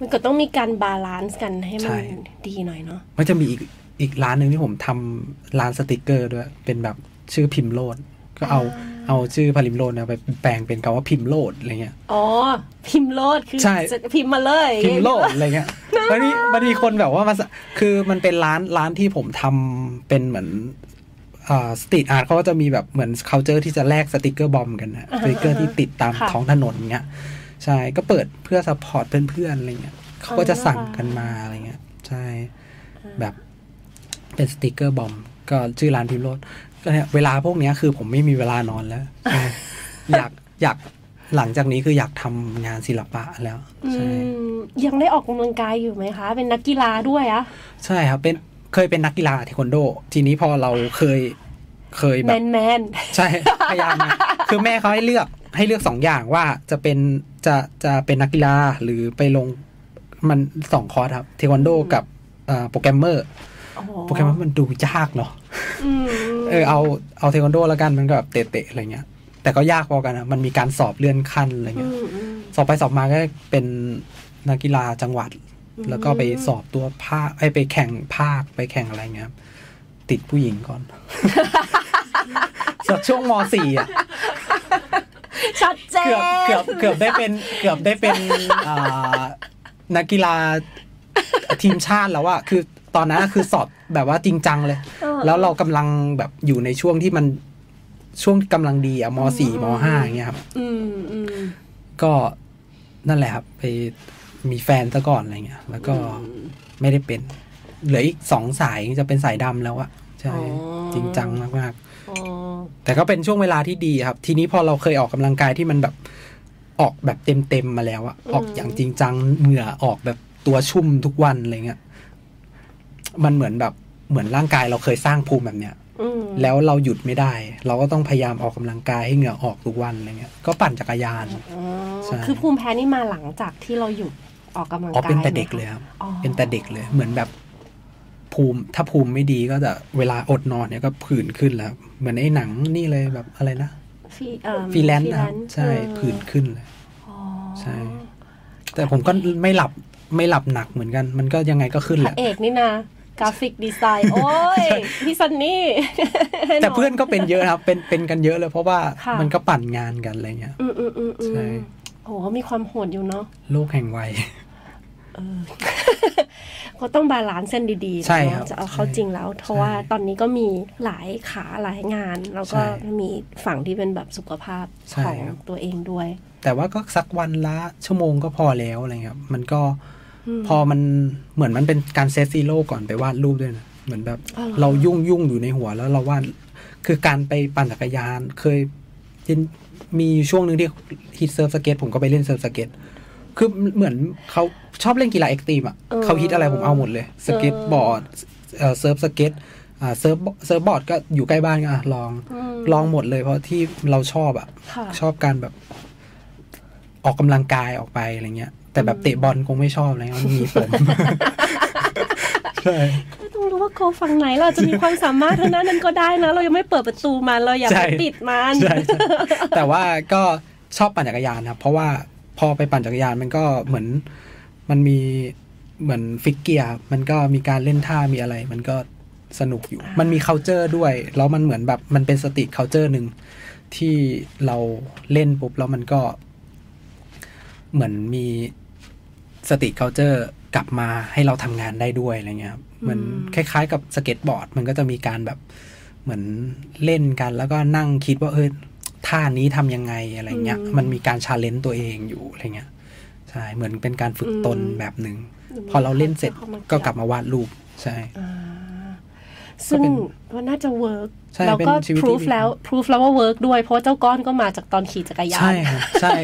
มันก็ต้องมีการ balance กันให้ใช่มันดีหน่อยเนาะมันจะมีอีกอีกร้านหนึ่งที่ผมทำร้านสติกเกอร์ด้วย เป็นแบบชื่อพิมพ์โลด ก็เอาเอาชื่อพาริมโลดเนี่ยไปแปลงเป็นคำว่าพิมพ์โลดอะไรเงี้ย อ๋อ พิมพ์โลดคือใช่จะพิมพ์มาเลย พิมพ์โลดอะไรเงี้ยมันมีมันมีคนแบบว่ามาสคือมันเป็นร้านร้านที่ผมทำเป็นเหมือนอ่า street art เขาก็จะมีแบบเหมือน c u เจอร์ที่จะแลก sticker bomb กันนะสติกเกอร์ที่ติดตามท้องถนนเงี้ย ใช่ก็เปิดเพื่อ support เพื่อนๆอะไรเงี้ยเขาก็จะสั่งกันมาอะไรเงี้ยใช่แบบเป็นสติกเกอร์บอมก็ชื่อร้านพิมพ์โลดก็เนี่ยเวลาพวกเนี้ยคือผมไม่มีเวลานอนแล้วใช่อยากอยากหลังจากนี้คืออยากทำงานศิลปะแล้วอืใช่มยังได้ออกกำลังกายอยู่ไหมคะ เป็นนักกีฬาด้วยอะใช่ครับเป็นเคยเป็นนักกีฬาเทควันโด ทีนี้พอเราเคยเคยแมแบบนแมนใช่พยายามนะคือแม่เขาให้เลือก ให้เลือกสองอย่างว่าจะเป็นจะจะเป็นนักกีฬาหรือไปลงมันสองคอร์สครับ เทควันโดกับอ่าโปรแกรมเมอร์อ๋อโปรแกรมเมอร์มันดูยากเนาะอืมเออเอาเอาเทควันโดแล้วกันมันก็แบบเตะๆอะไรเงี้ย แต่ก็ยากพอกันนะมันมีการสอบเลื่อนขั้นอะไรอืเงี้ยมอืมสอบไปสอบมาก็เป็นนักกีฬาจังหวัดอืมแล้วก็ไปสอบตัวภาคไอยไปแข่งภาคไปแข่งอะไรเงี้ยครับติดผู้หญิงก่อนสักช่วงมสี่อะ ชัดเจน เกือบเกือบเกือบได้เป็นเกือบได้เป็นอ่านักกีฬาทีมชาติแล้วอะคือตอนนั้นคือสอบแบบว่าจริงจังเลยเออแล้วเรากำลังแบบอยู่ในช่วงที่มันช่วงกำลังดีอะมสี่มห้าอย่างเงี้ยครับอืมอืมก็นั่นแหละครับ ไปมีแฟนซะก่อนอะไรเงี้ย แล้วก็ไม่ได้เป็น เหลืออีกสองสายจะเป็นสายดำแล้วอะใช่ จริงจังมากอ๋อๆ แต่ก็เป็นช่วงเวลาที่ดีครับ ทีนี้พอเราเคยออกกำลังกายที่มันแบบออกแบบเต็มๆมาแล้วอะออกอย่างจริงจังเหงื่อออกแบบตัวชุ่มทุกวันอะไรเงี้ยมันเหมือนแบบเหมือนร่างกายเราเคยสร้างภูมิแบบเนี้ยอืมแล้วเราหยุดไม่ได้ เราก็ต้องพยายามออกกำลังกายให้เหงื่อออกทุกวันอะไรเงี้ยก็ปั่นจักรยานอ๋อใช่คือภูมิแพ้นี่มาหลังจากที่เราหยุดออกกำลังอ๋อกายเป็นแต่ไหมเด็กคะเลยครับอ๋อเป็นแต่เด็กเลย เหมือนแบบ ภูมิ ถ้าภูมิไม่ดีก็จะเวลาอดนอนเนี่ยก็ผื่นขึ้นแล้ว เหมือนไอ้หนังนี่เลยแบบอะไรนะฟีเอ่อฟรีแลนซ์นะครับ freelance ใช่เออผื่นขึ้นเลยอ๋อใช่ แต่ผมก็ไม่หลับไม่หลับหนักเหมือนกัน มันก็ยังไงก็ขึ้นพแหระละเอกนี่นะ graphic design โอ้ยพี่ซันนี่แต่เพื่อนก็เป็นเยอะนะครับเป็นเป็นกันเยอะเลยเพราะว่าค่ะมันก็ปั่นงานกันอะไรเงี้ยอืมอืมอืมอืมใช่โอ้เขามีความโหดอยู่เนาะโลกแห่งวัย ก็ต้อง balance เส้นดีๆใช่เนอะครับจะเอาเข้าใช่จริงแล้ว เพราะว่าตอนนี้ก็มีหลายขาหลายงาน แล้วก็ใช่มีฝั่งที่เป็นแบบสุขภาพใช่ของครับตัวเองด้วย แต่ว่าก็สักวันละชั่วโมงก็พอแล้วอะไรเงี้ยครับมันก็อืมพอมันเหมือนมันเป็นการ set zero ก่อนไปวาดรูปด้วยนะเหมือนแบบอ๋อเหรอเรายุ่งยุ่งอยู่ในหัวแล้วเราวาดคือการไปปั่นจักรยานเคยยินมีช่วงหนึ่งที่ฮิต surf skate ผมก็ไปเล่น surf skate คือเหมือนเขาชอบเล่นกีฬา extreme อะเขาฮิตอะไรผมเอาหมดเลยสเก็ตบอร์ดเอ่อ surf skate อ่า surf surfboard ก็อยู่ใกล้บ้านก็อะลองอืมลองหมดเลยเพราะที่เราชอบอะค่ะชอบการแบบออกกำลังกายออกไปอะไรเงี้ย แต่แบบเตะบอลคงไม่ชอบอะไรเงี้ยมันมีผมใช่ต้องรู้ว่าโกฝั่งไหนเราจะมีความสามารถเท่านั้นนั้นก็ได้นะ เรายังไม่เปิดประตูมันเราอย่าใช่ไปปิดมันใช่ใช่แต่ว่าก็ชอบปั่นจักรยานครับเพราะว่า พอไปปั่นจักรยานมันก็เหมือนมันมีเหมือน fixed gear ครับมันก็มีการเล่นท่ามีอะไร มันก็สนุกอยู่ มันมี c u เจอร์ด้วย แล้วมันเหมือนแบบมันเป็นสติ c u เจอร์หนึ่งที่เราเล่นปุ๊บ แล้วมันก็เหมือนมีสติ c u เจอร์กลับมาให้เราทำงานได้ด้วยอะไรเงี้ยครับเหมือนคล้าย ๆ กับสเก็ตบอร์ด มันก็จะมีการแบบเหมือนเล่นกัน แล้วก็นั่งคิดว่าเออ ท่านี้ทำยังไงอะไรเงี้ย มันมีการ challenge ตัวเองอยู่อะไรเงี้ยใช่เหมือนเป็นการฝึกตนแบบหนึ่งพอเราเล่นเสร็จก็กลับมาวาดรูปใช่อ่าซึ่งก็เป็นว่าน่าจะ work ใช่แล้วก็เป็นชีวิตที่ proof ดีแล้ว proof แล้วว่า work ด้วยเพราะว่าเจ้าก้อนก็มาจากตอนขี่จักรยานใช่ครับใช่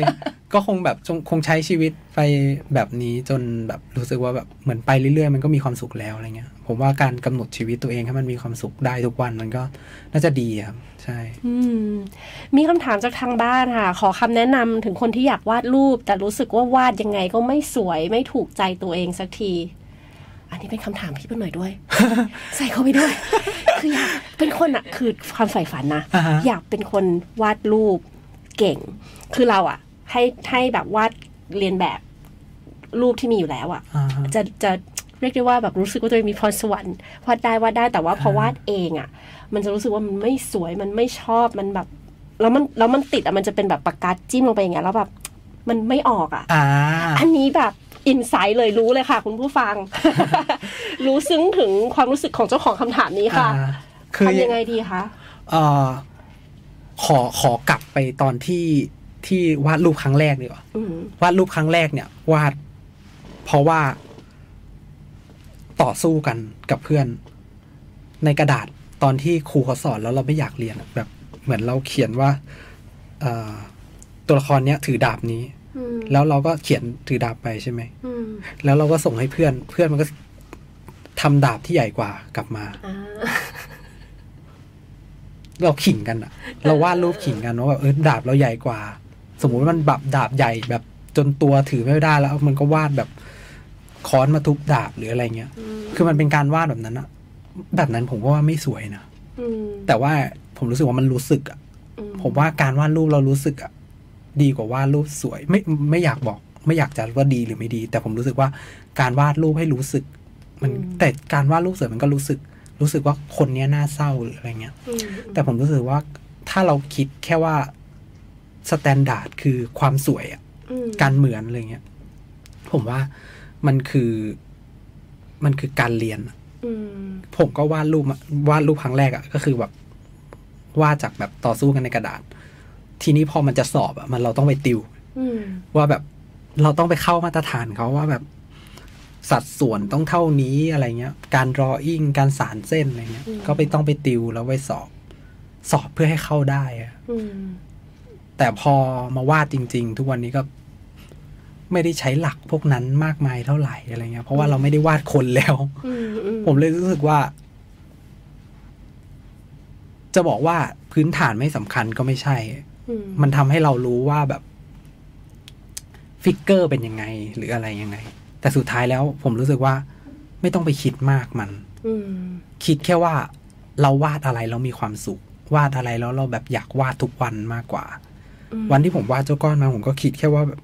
ก็คงแบบจงคงใช้ชีวิตไปแบบนี้จนแบบรู้สึกว่าแบบเหมือนไปเรื่อยๆ มันก็มีความสุขแล้วอะไรเงี้ย ผมว่าการกำหนดชีวิตตัวเองให้มันมีความสุขได้ทุกวันมันก็น่าจะดีครับ ใช่อืมมีคำถามจากทางบ้านค่ะ ขอคำแนะนำถึงคนที่อยากวาดรูป แต่รู้สึกว่าวาดยังไงก็ไม่สวยไม่ถูกใจตัวเองสักที อันนี้เป็นคำถามพี่เป็นหน่อยด้วย ใส่เข้าไปด้วย คืออยากเป็นคนอะคือความใฝ่ฝันนะอ่าฮะอยากเป็นคนวาดรูปเก่ง คือเราอะให้ให้แบบวาดเรียนแบบรูปที่มีอยู่แล้วอะอ่าฮะจะจะ เรียกได้ว่าแบบรู้สึกว่าตัวเองมีพรสวรรค์วาดได้วาดได้แต่ว่าพอวาดเองอะ่ะ มันจะรู้สึกว่ามันไม่สวยมันไม่ชอบมันแบบแล้วมันแล้วมันติดอะ่ะมันจะเป็นแบบปากกาจิ้มลงไปอย่างเงี้ยแล้วแบบมันไม่ออกอะ่ะอ่าอันนี้แบบอินไซต์เลยรู้เลยค่ะ คุณผู้ฟัง รู้ซึ้งถึงความรู้สึกของเจ้าของคำถามนี้ค่ะอ่าคือทำยังไงดีคะเอ่อขอขอกลับไปตอนที่ที่วาดรูปครั้งแรกดีกว่าอืมวาดรูปครั้งแรกเนี่ยวาด เพราะว่า ต่อสู้กันกับเพื่อน ในกระดาษตอนที่ครูเขาสอนแล้วเราไม่อยากเรียนอะแบบเหมือนเราเขียนว่าเอ่อตัวละครเนี้ยถือดาบนี้อืมแล้วเราก็เขียนถือดาบไปใช่ไหมอืมแล้วเราก็ส่งให้เพื่อน เพื่อนมันก็ทำดาบที่ใหญ่กว่ากลับมาอ่าเราขิงกันอะเราวาดรูปขิงกันว่าแบบเออดาบเราใหญ่กว่า สมมุติว่ามันแบบดาบใหญ่แบบจนตัวถือไม่ได้แล้วมันก็วาดแบบ ค้อนมาทุบดาบหรืออะไรเงี้ยอืมคือมันเป็นการวาดแบบนั้นอะแบบนั้นผมก็ว่าไม่สวยนะอืมแต่ว่าผมรู้สึกว่ามันรู้สึกอะอืผมว่าการวาดรูปเรารู้สึกอะดีกว่าวาดรูปสวย ไม่ไม่อยากบอก ไม่อยากจะว่าดีหรือไม่ดี แต่ผมรู้สึกว่าการวาดรูปให้รู้สึก มันแต่การวาดรูปสวยมันก็รู้สึก รู้สึกว่าคนเนี้ยน่าเศร้าหรืออะไรเงี้ยอืมแต่ผมรู้สึกว่าถ้าเราคิดแค่ว่า standard คือความสวยอะอืมการเหมือนอะไรเงี้ย ผมว่า มันคือมันคือการเรียนอะอืมผมก็วาดรูปอะวาดรูปครั้งแรกอะก็คือแบบวาดจากแบบต่อสู้กันในกระดาษ ทีนี้พอมันจะสอบอะมันเราต้องไปติวอืมว่าแบบเราต้องไปเข้ามาตรฐานเขาว่าแบบสัดส่วนต้องเท่านี้อะไรเงี้ย การรออิ่งการสารเส้นอะไรเงี้ย ก็ไปต้องไปติวแล้วไปสอบ สอบเพื่อให้เข้าได้อะอืมแต่พอมาวาดจริง ๆ ทุกวันนี้ก็ ไม่ได้ใช้หลักพวกนั้นมากมายเท่าไหร่อะไรเงี้ยเพราะว่าเราไม่ได้วาดคนแล้วอืมอืมผมเลยรู้สึกว่า จะบอกว่าพื้นฐานไม่สำคัญก็ไม่ใช่อืมมันทำให้เรารู้ว่าแบบ ฟิกเกอร์เป็นยังไง หรืออะไรยังไง แต่สุดท้ายแล้ว ผมรู้สึกว่า ไม่ต้องไปคิดมากมันอืมคิดแค่ว่า เราวาดอะไรแล้วมีความสุข วาดอะไรแล้วเราแบบอยากวาดทุกวันมากกว่าอืมวันที่ผมวาดเจ้าก้อนมาผมก็คิดแค่ว่าแบบ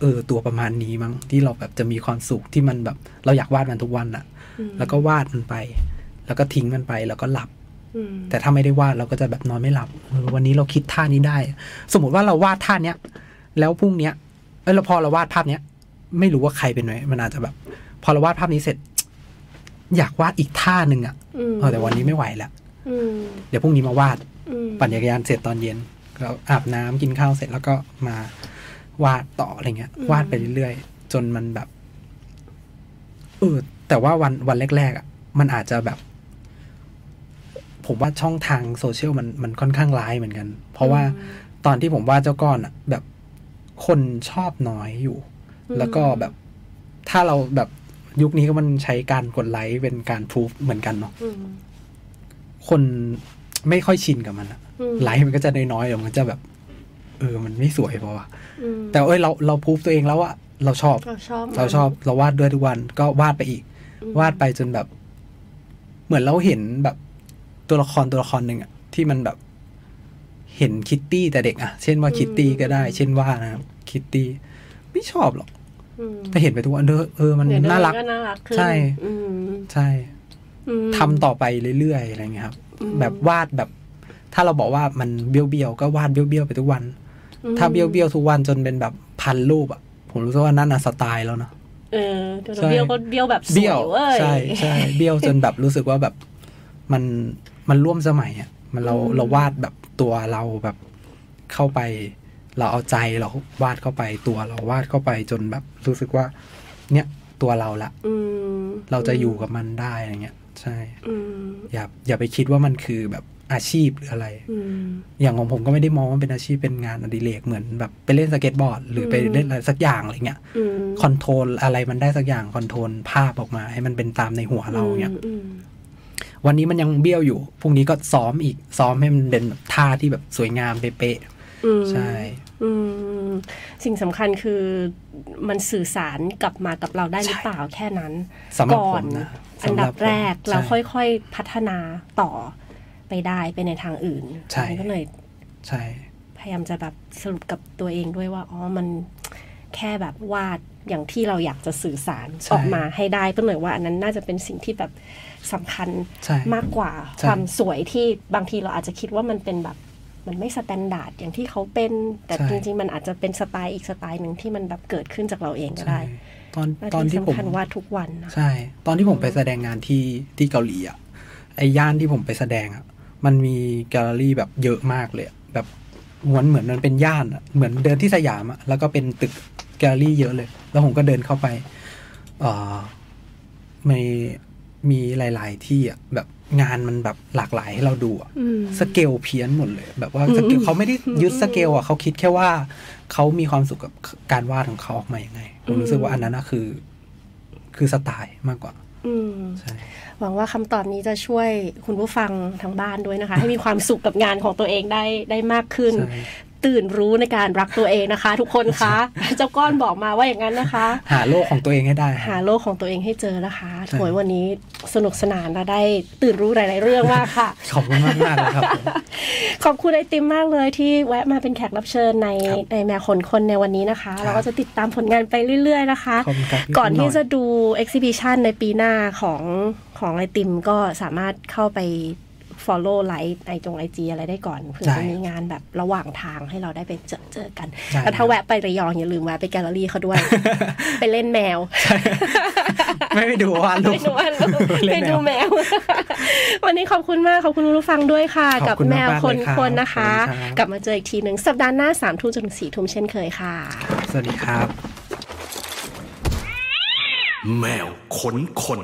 เออตัวประมาณนี้มั้งที่เราแบบจะมีความสุขที่มันแบบ เราอยากวาดมันทุกวันอะอืมแล้วก็วาดมันไป แล้วก็ทิ้งมันไปแล้วก็หลับอืมแต่ถ้าไม่ได้วาดเราก็จะแบบนอนไม่หลับเออวันนี้เราคิดท่านี้ได้ สมมติว่าเราวาดท่าเนี้ยแล้วพรุ่งเนี้ยเออแล้วพอเราวาดภาพเนี้ยไม่รู้ว่าใครเป็นไหมมันอาจจะแบบ พอเราวาดภาพนี้เสร็จ อยากวาดอีกท่าหนึ่งอะอืมเออแต่วันนี้ไม่ไหวละอืมเดี๋ยวพรุ่งนี้มาวาดอืมปั่นจักรยานเสร็จตอนเย็นก็อาบน้ำกินข้าวเสร็จแล้วก็มา วาดต่ออะไรเงี้ย วาดไปเรื่อยๆ จนมันแบบเออแต่ว่าวันวันแรกๆอะมันอาจจะแบบ ผมว่าช่องทางโซเชียลมันมันค่อนข้างร้ายเหมือนกัน เพราะว่าตอนที่ผมวาดเจ้าก้อนอะ แบบคนชอบน้อยอยู่ แล้วก็แบบถ้าเราแบบยุคนี้ก็มันใช้การกดไลค์เป็นการพูฟเหมือนกันเนาะอืมคนไม่ค่อยชินกับมันอะอืมไลค์มันก็จะน้อยๆเดี๋ยวมันจะแบบเออ มันไม่สวยพอวะอืมแต่เอ้ยเราเราพูฟตัวเองแล้วว่าเราชอบเราชอบ เราชอบ เราวาดด้วยทุกวันก็วาดไปอีก วาดไปจนแบบ เหมือนเราเห็นแบบตัวละครตัวละครหนึ่งอะที่มันแบบเห็นคิตตี้แต่เด็กอะเช่นว่าคิตตี้ก็ได้ เช่นว่านะครับคิตตี้ไม่ชอบหรอกอืมแต่เห็นไปทุกวันเออเออมันเดี๋ยวน่ารักก็น่ารักขึ้นใช่อืมใช่อืมทำต่อไปเรื่อยๆอะไรเงี้ยครับอืมแบบวาดแบบ ถ้าเราบอกว่ามันเบี้ยวๆก็วาดเบี้ยวๆไปทุกวันอืม ถ้าเบี้ยวๆทุกวันจนเป็นแบบพันรูปอะผมรู้สึกว่านั่นน่ะสไตล์แล้วเนาะเออเดี๋ยวใช่เบี้ยวก็เบี้ยวแบบสวยเบี้ยวเว้ยใช่ใช่เบี้ยวจนแบบรู้สึกว่าแบบมันมันร่วมสมัยอะมันเราอืมเราวาดแบบตัวเราแบบเข้าไป เราเอาใจเราวาดเข้าไปตัวเราวาดเข้าไปจนแบบรู้สึกว่า เนี่ยตัวเราละอืมเราจะอยู่กับมันได้อะไรเงี้ย ใช่อืมอย่าอย่าไปคิดว่ามันคือแบบ อาชีพหรืออะไรอืมอย่างของผมก็ไม่ได้มองว่าเป็นอาชีพเป็นงานอดิเรกเหมือนแบบไปเล่นสเก็ตบอร์ด หรือไปอืมเล่นอะไรสักอย่างอะไรเงี้ยอืม control อะไรมันได้สักอย่าง control ภาพออกมา ให้มันเป็นตามในหัวเราเงี้ยอืมวันนี้มันยังเบี้ยวอยู่ พรุ่งนี้ก็ซ้อมอีก ซ้อมให้มันเป็นแบบท่าที่แบบสวยงามเป๊ะอืมๆใช่อืมสิ่งสำคัญคือมันสื่อสารกลับมากับเราได้หรือเปล่าแค่นั้นสำหรับก่อผนมนะอันดับสำหผมแรกเราใช่ค่อยๆพัฒนาต่อ ไปได้ไปในทางอื่นใช่มันก็เลยใช่พยายามจะแบบสรุปกับตัวเองด้วยว่าอ๋อมันแค่แบบวาดอย่างที่เราอยากจะสื่อสารออกมาให้ได้เพื่อเลยว่าอันนั้นน่าจะเป็นสิ่งที่แบบสำคัญใช่มากกว่าใช่ความสวยที่บางทีเราอาจจะคิดว่ามันเป็นแบบมันไม่ standard อย่างที่เขาเป็น แต่ใช่จริงๆ มันอาจจะเป็นสไตล์อีกสไตล์หนึ่งที่มันแบบเกิดขึ้นจากเราเองก็ใช่ได้ ตอนและตอนที่ผมสำคัญวาดทุกวันนะใช่ ตอนที่ผมไปแสดงงานที่ที่เกาหลีอะไอ้ย่านที่ผมไปแสดงอะ มันมีแกลเลอรี่แบบเยอะมากเลยอะแบบเหมือนเหมือนมันเป็นย่านอะเหมือนเดินที่สยามอะแล้วก็เป็นตึกแกลเลอรี่เยอะเลย แล้วผมก็เดินเข้าไปเอ่อมีมีหลาย ๆ ที่อะแบบงานมันแบบหลากหลายให้เราดูอะอืมสเกลเพี้ยนหมดเลย แบบว่าสเกลเขาไม่ได้ยึดสเกลอะเขาคิดแค่ว่าเขามีความสุขกับการวาดของเขาออกมาอย่างไงผมรู้สึกว่าอันนั้นนะคือ คือสไตล์มากกว่า อืมใช่หวังว่าคำตอบนี้จะช่วยคุณผู้ฟังทางบ้านด้วยนะคะ ให้มีความสุขกับงานของตัวเองได้ได้มากขึ้นใช่ ตื่นรู้ในการรักตัวเองนะคะ ทุกคนคะเจ้าก้อนบอกมาว่าอย่างนั้นนะคะ หาโลกของตัวเองให้ได้ หาโลกของตัวเองให้เจอนะคะใช่โถยวันนี้สนุกสนานและได้ตื่นรู้หลาย ๆ เรื่องมากค่ะ ขอบคุณมากมากๆเลยครับผมขอบคุณไอติมมากเลยที่แวะมาเป็นแขกรับเชิญในครับในแมวขนคนในวันนี้นะคะครับเราก็จะติดตามผลงานไปเรื่อย ๆ นะคะขอบคุณครับพี่ก่อนที่หยจะดู exhibition ในปีหน้าของของไอติมก็สามารถเข้าไป follow ไลค์ไอจงไอจีอะไรได้ก่อนเผื่อได้จะมีงานแบบระหว่างทางให้เราได้ไปเจอเจอกันได้แล้วถ้าแวะไประยองอย่าลืมแวะไปแกลเลอรี่เขาด้วย ไปเล่นแมว ไม่ไปดูว่าลูไปกดูว่าไปเล่นแมวดูแมว วันนี้ขอบคุณมาก ขอบคุณคุณผู้ฟังด้วยค่ะขกัอบบคุณแมวมากๆคนเลยครับคนนะคะขอบคุณครับกลับมาเจออีกทีหนึ่งสัปดาห์หน้าสามทุ่มจนถึงสี่ทุ่มเช่นเคยค่ะ สวัสดีครับ แมวขนคน